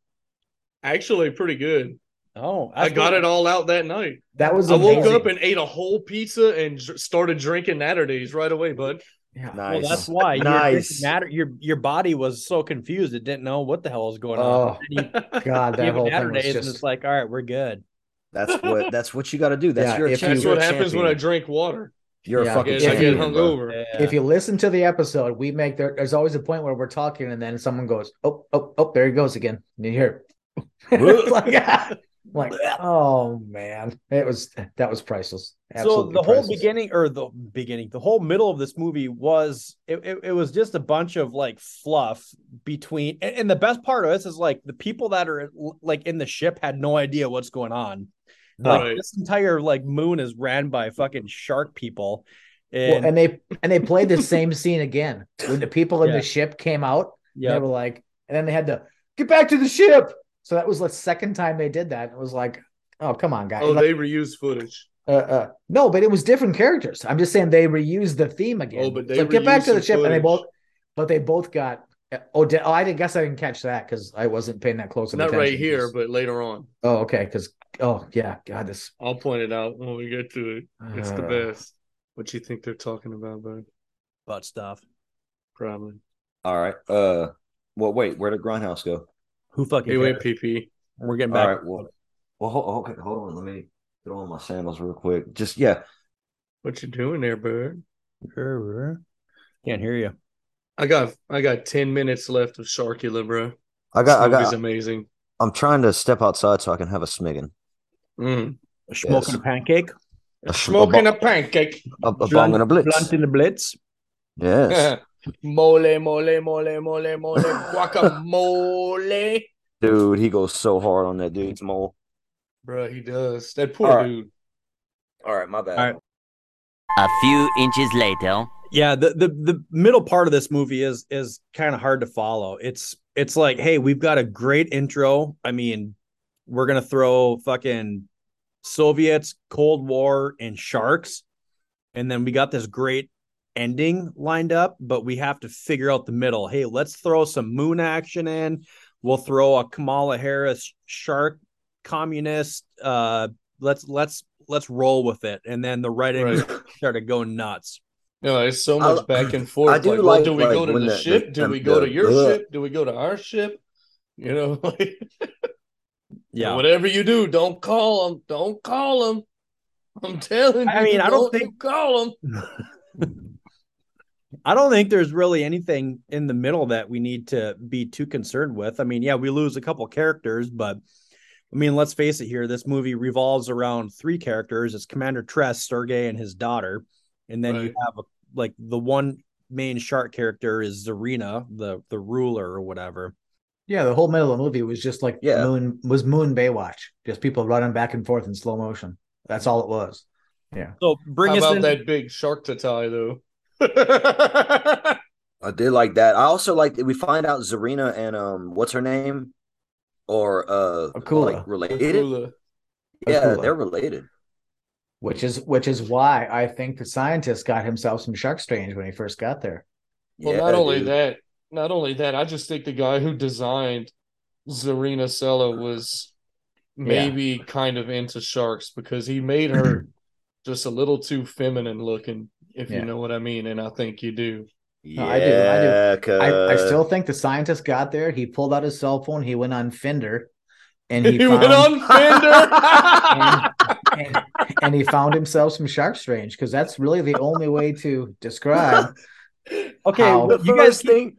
Actually, pretty good. Oh, I got it all out that night. That was I woke up and ate a whole pizza and dr- started drinking Natterdays right away, bud. yeah. Well, Nice. that's why Nice. Your, your your body was so confused; it didn't know what the hell was going on. Oh, you God, that whole thing was Saturdays, and it's like, all right, we're good. That's what that's what you got to do. That's Yeah, your. That's you- what You're happens when I drink water. You're Yeah. a I fucking get, I champion. get bro. hungover. Yeah. if you listen to the episode, we make there. There's always a point where we're talking, and then someone goes, "Oh, oh, oh, there he goes again." And you hear, It's like, ah, like, oh man, it was that was priceless. so Absolutely the whole beginning or the beginning the whole middle of this movie was it, it, it was just a bunch of like fluff between and, and the best part of this is like the people that are like in the ship had no idea what's going on like Right. this entire like moon is ran by fucking shark people Well, and, and they and they played the same scene again when the people in Yeah. the ship came out. yeah They were like, and then they had to get back to the ship. So that was the second time they did that. It was like, oh come on, guys. Oh, Like, they reuse footage. uh, uh, no, but it was different characters. I'm just saying they reused the theme again. Oh, but they so get back to the some ship, and they both, but they both got. Oh, di- oh, I didn't guess I didn't catch that because I wasn't paying that close of Not attention. right here, but later on. oh, okay. Because oh yeah, God, this. I'll point it out when we get to it. It's the Uh. best. What you think they're talking about, bud? butt stuff Probably. All right. Uh. Well, wait. Where did Grindhouse go? Who fucking He went cares? PP. we're getting back right. Well. Well. Hold, okay. Hold on. Let me throw on my sandals real quick. Just yeah. What you doing there, bud? can't hear you I got I got ten minutes left of Sharkula, bro. I got. I This movie's got. amazing. I'm trying to step outside so I can have a smiggin. Mm. smoking Yes. a pancake A, Smoking a, a pancake. bo- a, a bong and a blitz. blunt in the blitz Yes, mole, mole, mole, mole, mole, guacamole. dude. He goes so hard on that dude's mole. Bro, he does. That poor All right. dude. All right. My bad. All right. A few inches later. yeah the, the the middle part of this movie is is kind of hard to follow it's it's like hey we've got a great intro i mean we're gonna throw fucking soviets cold war and sharks and then we got this great ending lined up but we have to figure out the middle hey let's throw some moon action in we'll throw a kamala harris shark communist uh let's let's let's roll with it and then the writing Right. started going nuts No, it's so much I- back and forth. I do like, well, do we like, go to the, the- ship? the- do we the- go to your Ugh. ship? Do we go to our ship? You know, like, yeah whatever you do, don't call them. Don't call them. I'm telling you. I mean, I don't you think- call them. I don't think there's really anything in the middle that we need to be too concerned with. I mean, yeah, we lose a couple characters, but I mean, let's face it here. This movie revolves around three characters. It's Commander Tress, Sergey, and his daughter. And then you have a, like the one main shark character is Zarina, the the ruler or whatever. Yeah, the whole middle of the movie was just like Yeah. Moon was Moon Baywatch, just people running back and forth in slow motion. That's all it was. Yeah. So bring How us about in. that big shark to tie though? I did like that. I also like that we find out Zarina and um, what's her name, or uh, Akula. like related. Akula. Yeah, Akula. they're related. Which is which is why I think the scientist got himself some shark strange when he first got there. Well, Yeah, not only dude. that, not only that, I just think the guy who designed Zarina Sella was maybe kind of into sharks because he made her just a little too feminine looking, if Yeah. you know what I mean. And I think you do. Yeah, No, I do, I do. I, I still think the scientist got there. He pulled out his cell phone. He went on Fender, and he, He, found, went on Fender. and, and he found himself some shark strange because that's really the only way to describe. okay, how- the you guys first keep, thing,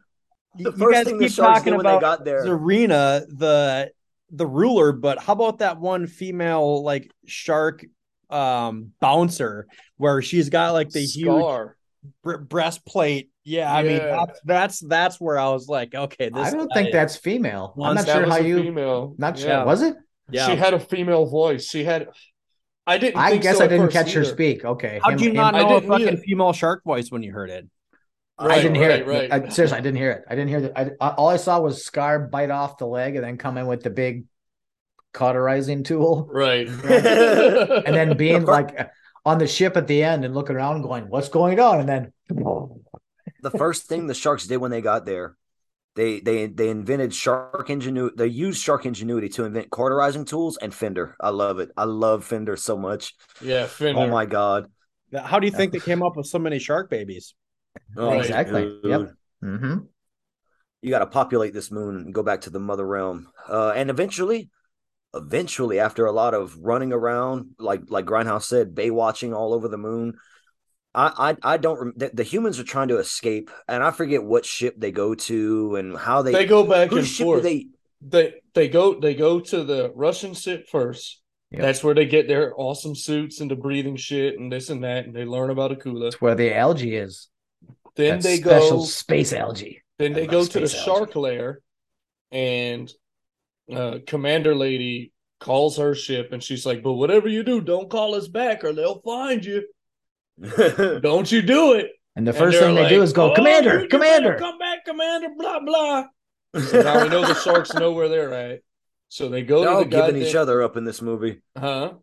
you the you first guys thing the keep sharks talking did when they about got there. Zarina, the the ruler, but how about that one female like shark um bouncer where she's got like the huge br- breastplate. Yeah, I mean that's that's that's where I was like, okay, this. I don't guy- think that's female. I'm not sure how you. female. Not sure. Yeah. Was it? Yeah. She had a female voice. She had. I didn't. I think guess so I didn't first catch her speak. Okay. How'd him- you him- not I know a fucking either. female shark voice when you heard it? I didn't hear right, it. right. I, seriously, I didn't hear it. I didn't hear that. I, I- all I saw was Scar bite off the leg and then come in with the big cauterizing tool, Right. and then being like on the ship at the end and looking around, going, "What's going on?" And then the first thing the sharks did when they got there, they they they invented shark ingenuity. They used shark ingenuity to invent cauterizing tools and Fender. I love it. I love Fender so much. yeah, Fender. Oh my god. How do you think they came up with so many shark babies? Oh, Exactly. dude. Yep. hmm You got to populate this moon and go back to the mother realm. Uh, and eventually, eventually, after a lot of running around, like like Grindhouse said, bay watching all over the moon. I I, I don't. rem- The, the humans are trying to escape, and I forget what ship they go to and how they. They go back and ship forth. they? they they go they go to the Russian ship first. Yep. That's where they get their awesome suits and the breathing shit and this and that, and they learn about Akula. That's where the algae is. Then That they special go. space algae. Then they go to the space shark lair, and uh, Commander Lady calls her ship, and she's like, "But whatever you do, don't call us back, or they'll find you. Don't you do it." And the first they're thing they do is go, "Oh, Commander, you- you Commander. come back, Commander. Blah blah. So now we know the sharks know where they're at. So they go They're to all the giving goddamn- each other up in this movie. Huh?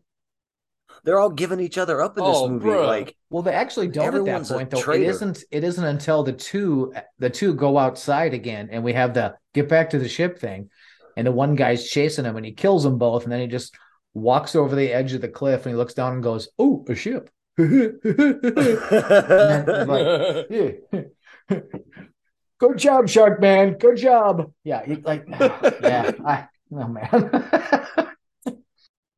They're all giving each other up in this Oh, movie. bruh. Like Well, they actually don't at that point though. It traitor. isn't. It isn't until the two the two go outside again, and we have the get back to the ship thing, and the one guy's chasing him, and he kills them both, and then he just walks over the edge of the cliff, and he looks down and goes, "Oh, a ship." And then, like, yeah. Good job, Shark Man. Good job. Yeah, you- like, yeah. I, oh man.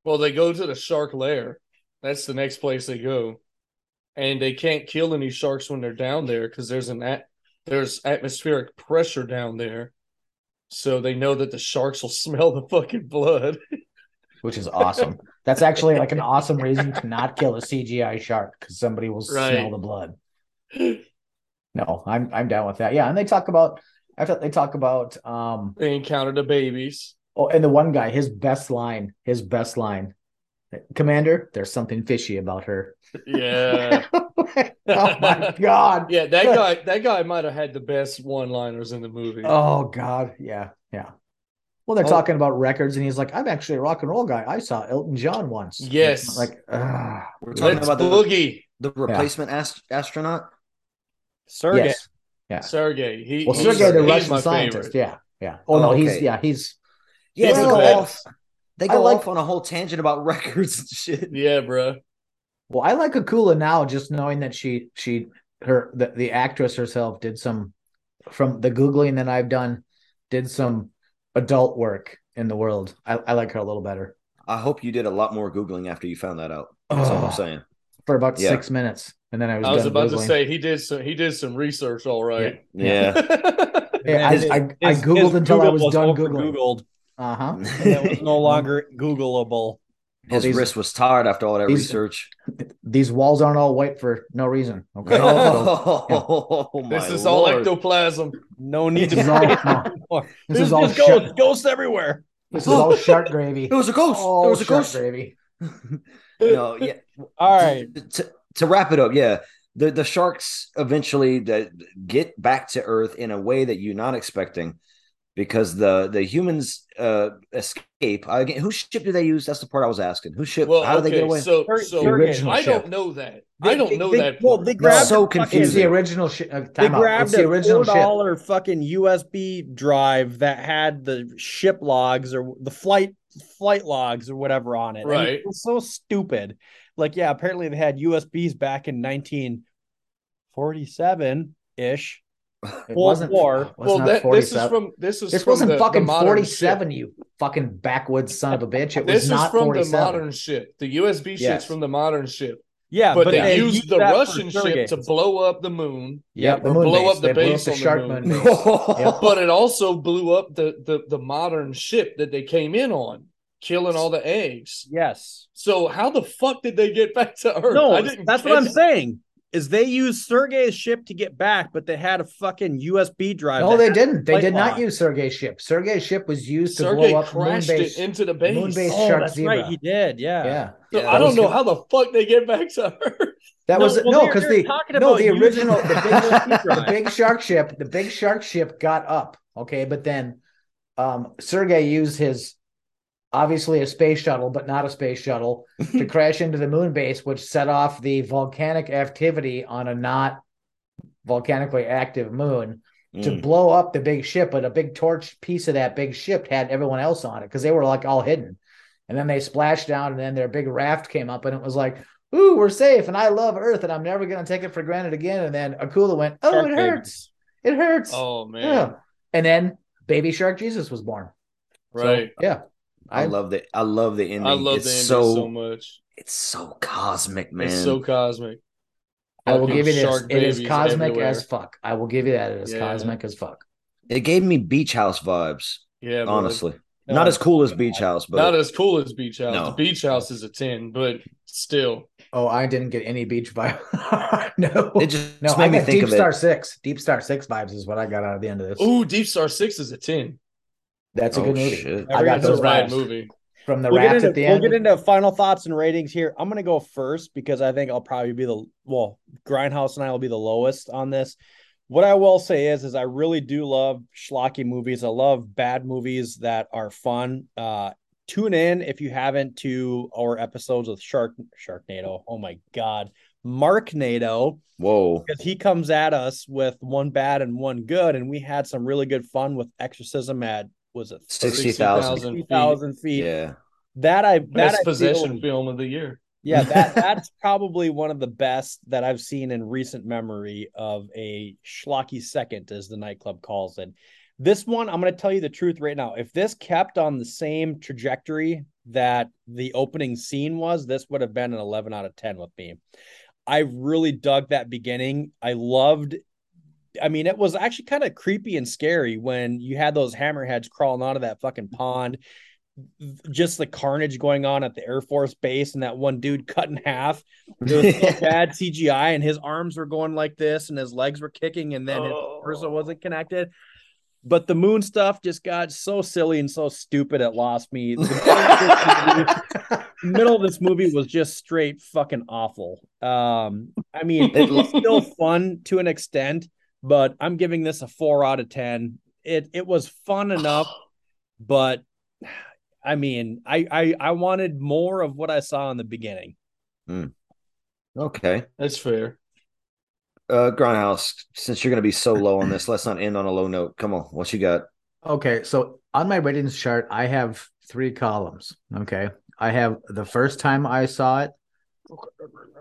Well, they go to the shark lair. That's the next place they go, and they can't kill any sharks when they're down there because there's an at- there's atmospheric pressure down there, so they know that the sharks will smell the fucking blood. which is awesome. That's actually like an awesome reason to not kill a CGI shark because somebody will Right. smell the blood. No, I'm I'm down with that. Yeah, and they talk about thought they talk about um They encounter the babies. oh and the one guy his best line his best line Commander, there's something fishy about her. Yeah, oh my god. yeah. That guy, that guy might have had the best one-liners in the movie. Oh god. Yeah. Yeah. Well, they're Oh. talking about records, and he's like, "I'm actually a rock and roll guy. I saw Elton John once." Yes. like, ah, we're talking Let's about the, boogie, the replacement ast- astronaut. Sergey. yes, yeah. Sergey. He, Well, he's- Sergey, the he's Russian scientist. favorite. Yeah, yeah. Oh, Oh, no, he's okay. yeah, he's Yeah, He's they the best. off. They I go like- off on a whole tangent about records and shit. Yeah, bro. well. I like Akula now, just knowing that she she her the, the actress herself did some from the googling that I've done, did some adult work in the world. I, I like her a little better I hope you did a lot more googling after you found that out. That's all Oh. I'm saying. for about Yeah. six minutes, and then I was. I was done about to say he did some he did some research, all right. Yeah. Yeah, I, His- I, I googled his until I Google was done googling. Googled. Uh huh. and it was no longer Googleable. His these- wrist was tired after all that these- research. These walls aren't all white for no reason. Okay. So, Oh, my this is all ectoplasm. No need to This is all- pay no. anymore. This There's is all just shut- ghosts, ghosts everywhere. this is all shark gravy. It was a ghost. All there was a shark ghost. gravy. no, yeah. All right. To, to wrap it up, yeah, the the sharks eventually that get back to Earth in a way that you're not expecting, because the the humans uh escape. Again, whose ship do they use? That's the part I was asking. Whose ship? Well, How do they okay, get away? so Ser- so original I ship. don't know that. They- I don't they- know they- that. Well, part. they grabbed so a fucking- confusing. It's the original ship. Uh, They out. grabbed It's the a original ship. dollar fucking USB drive that had the ship logs or the flight flight logs or whatever on it. And Right. it was so stupid. Like, yeah, apparently they had USBs back in 1947 ish. It Cold wasn't. War. it was well, that, this is from this is This from wasn't the, fucking the 47, ship. you fucking backwoods son of a bitch. It This was is not from 47. the modern ship. The USB ship's Yes. from the modern ship. Yeah, but, but, they, they used the Russian ship surrogates. to blow up the moon. Yep, the moon blow base. up the They blew base the on the shark moon. moon base. Yep. But it also blew up the, the the modern ship that they came in on, killing all the eggs. Yes. So how the fuck did they get back to Earth? No, I didn't that's what I'm catch- saying. Is they used Sergei's ship to get back, but they had a fucking USB drive. No, they didn't. They flight did not lock. use Sergei's ship. Sergei's ship was used to Sergey blow up crashed Moonbase. it into the base. Moonbase Oh, Shark that's Zebra. right. He did. Yeah. yeah. So Yeah, I don't know good. how the fuck they get back to her. That No, was well, no, because the no the original the the big the big shark ship the big shark ship got up okay, but then um Sergey used his obviously a space shuttle, but not a space shuttle to crash into the moon base, which set off the volcanic activity on a not volcanically active moon to Mm. blow up the big ship. But a big torch piece of that big ship had everyone else on it because they were like all hidden. And then they splashed down, and then their big raft came up, and it was like, "Ooh, we're safe!" And I love Earth, and I'm never gonna take it for granted again. And then Akula went, "Oh, Shark it baby. hurts! It hurts!" Oh man. yeah. And then Baby Shark Jesus was born. So, Right. yeah. I love the I love the ending. I love it's the ending so, so, much. it's so cosmic, man. It's so cosmic. I will Fucking give you this. It is cosmic everywhere. as fuck. I will give you that. It is Yeah. cosmic as fuck. it gave me beach house vibes, Yeah, honestly. No, Not as cool as beach house, but Not as cool as Beach House. No. Beach House is a 10, but still. Oh, I didn't get any beach vibe. no, it just no, made I me got think Deep of Star it. Six. Deep Star Six vibes is what I got out of the end of this. Ooh, Deep Star 6 is a 10. That's a Oh, good movie. shit. I got That's a those rad vibes movie. from the We'll get, raft into, at the end. we'll get into final thoughts and ratings here. I'm gonna go first because I think I'll probably be the well, Grindhouse and I will be the lowest on this. What I will say is, is I really do love schlocky movies. I love bad movies that are fun. Uh, tune in if you haven't to our episodes with Shark Sharknado. Oh my God, Mark Nato. Whoa. because he comes at us with one bad and one good, and we had some really good fun with Exorcism at was it 60,000. 60,000 feet. Yeah. That I that Best I possession feel- film of the year. yeah, that that's probably one of the best that I've seen in recent memory of a schlocky second, as the nightclub calls it. This one, I'm going to tell you the truth right now. If this kept on the same trajectory that the opening scene was, this would have been an 11 out of 10 with me. I really dug that beginning. I loved. I mean, it was actually kind of creepy and scary when you had those hammerheads crawling out of that fucking pond just the carnage going on at the Air Force base and that one dude cut in half. There was so bad CGI and his arms were going like this and his legs were kicking and then his torso wasn't connected. But the moon stuff just got so silly and so stupid it lost me. The middle of this movie was just straight fucking awful. Um, I mean, it was still fun to an extent, but I'm giving this a four out of ten. It it was fun enough, but I mean, I, I I wanted more of what I saw in the beginning. Okay. That's fair. Uh Grindhouse, since you're gonna be so low on this, let's not end on a low note. Come on, what you got? Okay, so on my ratings chart, I have three columns. Okay, I have the first time I saw it,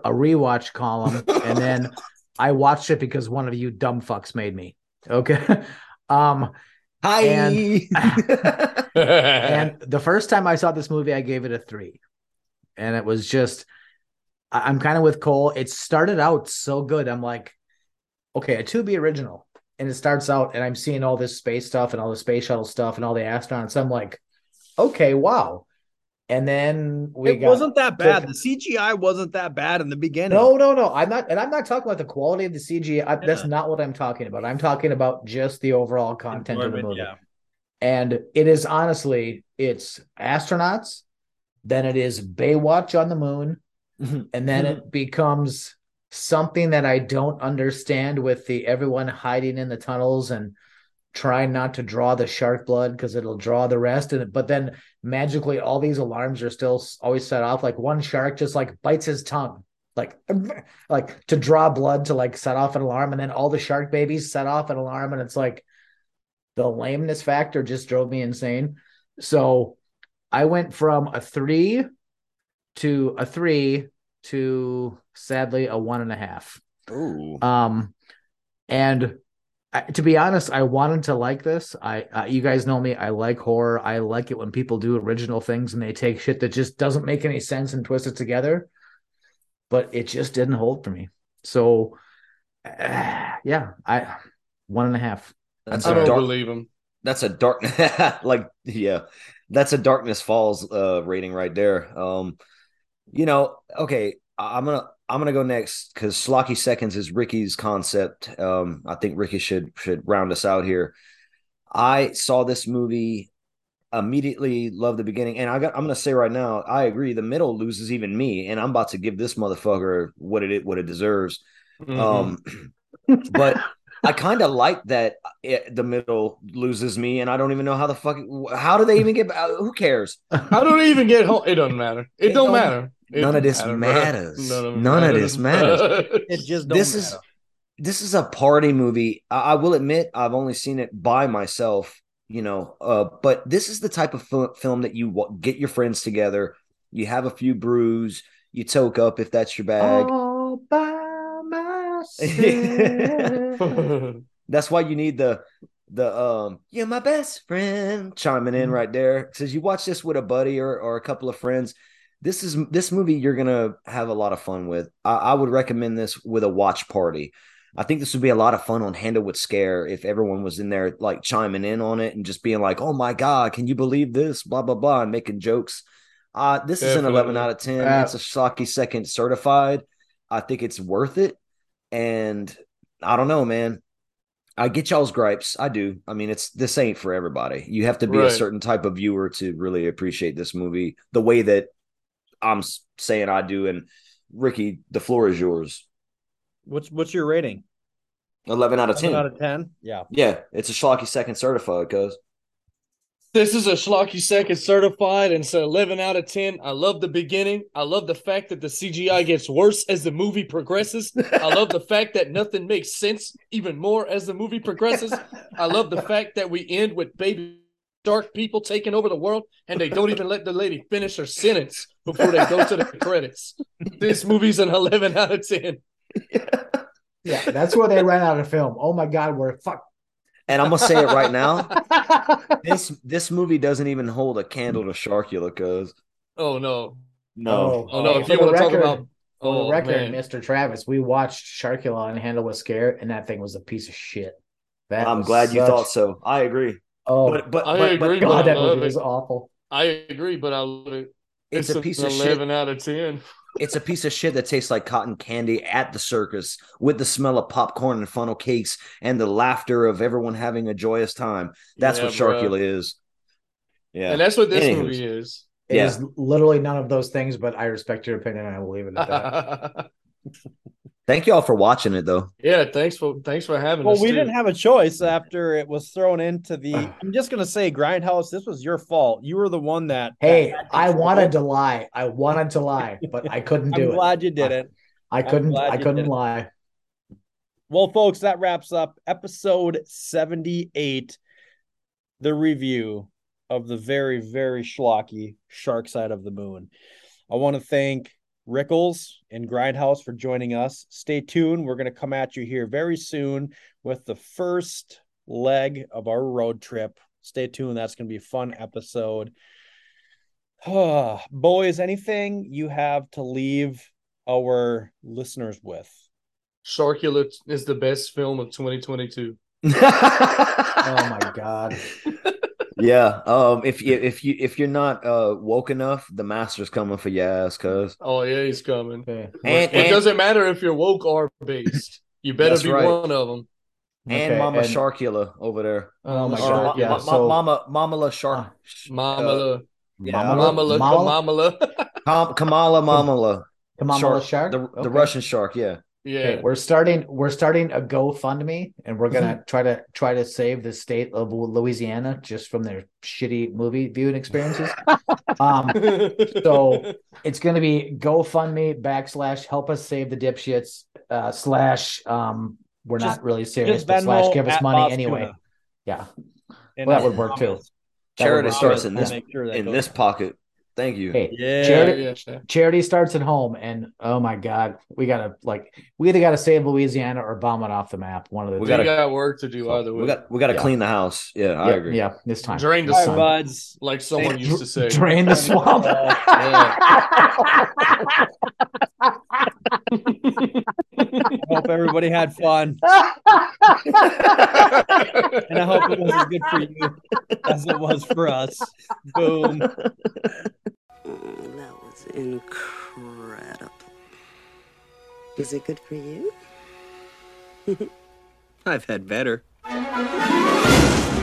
a rewatch column, and then I watched it because one of you dumb fucks made me. Okay, um, Hi. And- and the first time I saw this movie, I gave it a three, and it was just, I- I'm kind of with Cole. It started out so good. I'm like, okay, a to be original, and it starts out, and I'm seeing all this space stuff and all the space shuttle stuff and all the astronauts. I'm like, okay, wow. And then we it got wasn't that bad. The CGI wasn't that bad in the beginning. no, no, no. I'm not, and I'm not talking about the quality of the CGI. I, That's not what I'm talking about. I'm talking about just the overall content of the movie. yeah. And it is honestly, it's astronauts, then it is Baywatch on the moon, and then it becomes something that I don't understand with the everyone hiding in the tunnels and trying not to draw the shark blood because it'll draw the rest. And but then magically all these alarms are still always set off. Like one shark just like bites his tongue, like like to draw blood to like set off an alarm, and then all the shark babies set off an alarm, and it's like the lameness factor just drove me insane. So I went from a three to a three to sadly a one and a half. Ooh. Um, and I, to be honest, I wanted to like this. I, uh, you guys know me. I like horror. I like it when people do original things and they take shit that just doesn't make any sense and twist it together. But it just didn't hold for me. So, uh, yeah, I one and a half. That's I a don't dark believe him. that's a dark like yeah that's a darkness falls uh rating right there um you know okay I- i'm gonna I'm gonna go next because Schlocky Seconds is Ricky's concept. Um, I think Ricky should should round us out here. I saw this movie immediately love the beginning and i got i'm gonna say right now i agree the middle loses even me and i'm about to give this motherfucker what it what it deserves Mhm. um but i kind of like that it, the middle loses me and i don't even know how the fuck how do they even get uh, who cares I don't even get home. It doesn't matter. It, It don't, don't- matter. It none of this matters. None of, it None of this matters. It just don't this is this is a party movie. I, I will admit I've only seen it by myself, you know. Uh, but this is the type of fil- film that you wa- get your friends together, you have a few brews, you toke up if that's your bag. All by myself. That's why you need the the um you're my best friend chiming in right there. Says you watch this with a buddy or or a couple of friends. This is this movie you're gonna have a lot of fun with. I, I would recommend this with a watch party. I think this would be a lot of fun on Handle with Scare if everyone was in there like chiming in on it and just being like, "Oh my god, can you believe this?" Blah blah blah, and making jokes. Uh, this is an eleven out of ten. Uh, it's a schlocky second certified. I think it's worth it, and I don't know, man. I get y'all's gripes. I do. I mean, it's this ain't for everybody. You have to be a certain type of viewer to really appreciate this movie the way that I'm saying I do. And Ricky, the floor is yours. What's what's your rating? Eleven out of ten. Seven out of ten. Yeah. yeah, it's a schlocky second certified, cuz. This is a schlocky second certified, and so 11 out of 10. I love the beginning. I love the fact that the CGI gets worse as the movie progresses. I love the fact that nothing makes sense even more as the movie progresses. I love the fact that we end with baby dark people taking over the world, and they don't even let the lady finish her sentence before they go to the credits. This movie's an 11 out of 10. yeah, that's where they ran out of film. Oh my god, we're fuck. And I'm gonna say it right now. This this movie doesn't even hold a candle to Sharkula, cuz. Oh no. No. Oh, oh no, if you want to talk about For oh the record, man. Mr. Travis, we watched Sharkula and Handle with Scare, and that thing was a piece of shit. That I'm was glad you thought so. I agree. Oh, But but I but, agree, but but God, that movie it. was awful. I agree, but I love it. it's, a piece an of shit. 11 out of 10. It's a piece of shit that tastes like cotton candy at the circus with the smell of popcorn and funnel cakes and the laughter of everyone having a joyous time. That's Yeah, what bruh. Sharkula is. Yeah. And that's what this Anywho's. movie is. It Yeah. is literally none of those things, but I respect your opinion and I will leave it at that. Thank y'all for watching it though. yeah, thanks for thanks for having Well, us. Well, we too. didn't have a choice after it was thrown into the. I'm just gonna say, Grindhouse. This was your fault. You were the one that. hey, that- I wanted to lie. I wanted to lie, but I couldn't do I'm it. glad you did it. I couldn't. I couldn't lie. Well, folks, that wraps up episode 78, the review of the very, very schlocky Shark Side of the Moon. I want to thank Rickles and Grindhouse for joining us. Stay tuned. We're going to come at you here very soon with the first leg of our road trip. Stay tuned. That's going to be a fun episode. Boys, anything you have to leave our listeners with? Sharkula is the best film of 2022. Oh my god. yeah. Um if you if you if you're not uh woke enough, the master's coming for your ass, cuz. Oh yeah, he's coming. Okay. And, it and, doesn't matter if you're woke or based. You better be right. one of them. and Okay, Mama and- Sharkula over there. Oh my god. Ma- Yeah. Ma- so Mama Mama La Shark. Mamala, yeah. Mamala- Mamala, Mamala? Mamala. Kam- Kamala Mamala. Kamala Shark. The, Okay. the Russian shark, yeah. Yeah. Okay, we're starting. We're starting a GoFundMe, and we're gonna try to try to save the state of Louisiana just from their shitty movie viewing experiences. um, so it's going to be GoFundMe backslash help us save the dipshits uh, slash um we're Just- not really serious but slash give us money Boss anyway. Tuna. Yeah, And Well, that would work too. Charity would starts in this I'll make sure that in this pocket. Thank you. Hey, Yeah. charity, yeah, yeah. charity starts at home, and oh my god, we gotta like we either gotta save Louisiana or bomb it off the map. One of the We We two. gotta- got work to do either way. We got we got to Yeah. clean the house. Yeah, I agree. yeah, this time. Drain the All right, swamp, buds. like someone used to say. Drain the swamp. I hope everybody had fun. And I hope it was as good for you as it was for us. Boom. Incredible. Is it good for you? I've had better.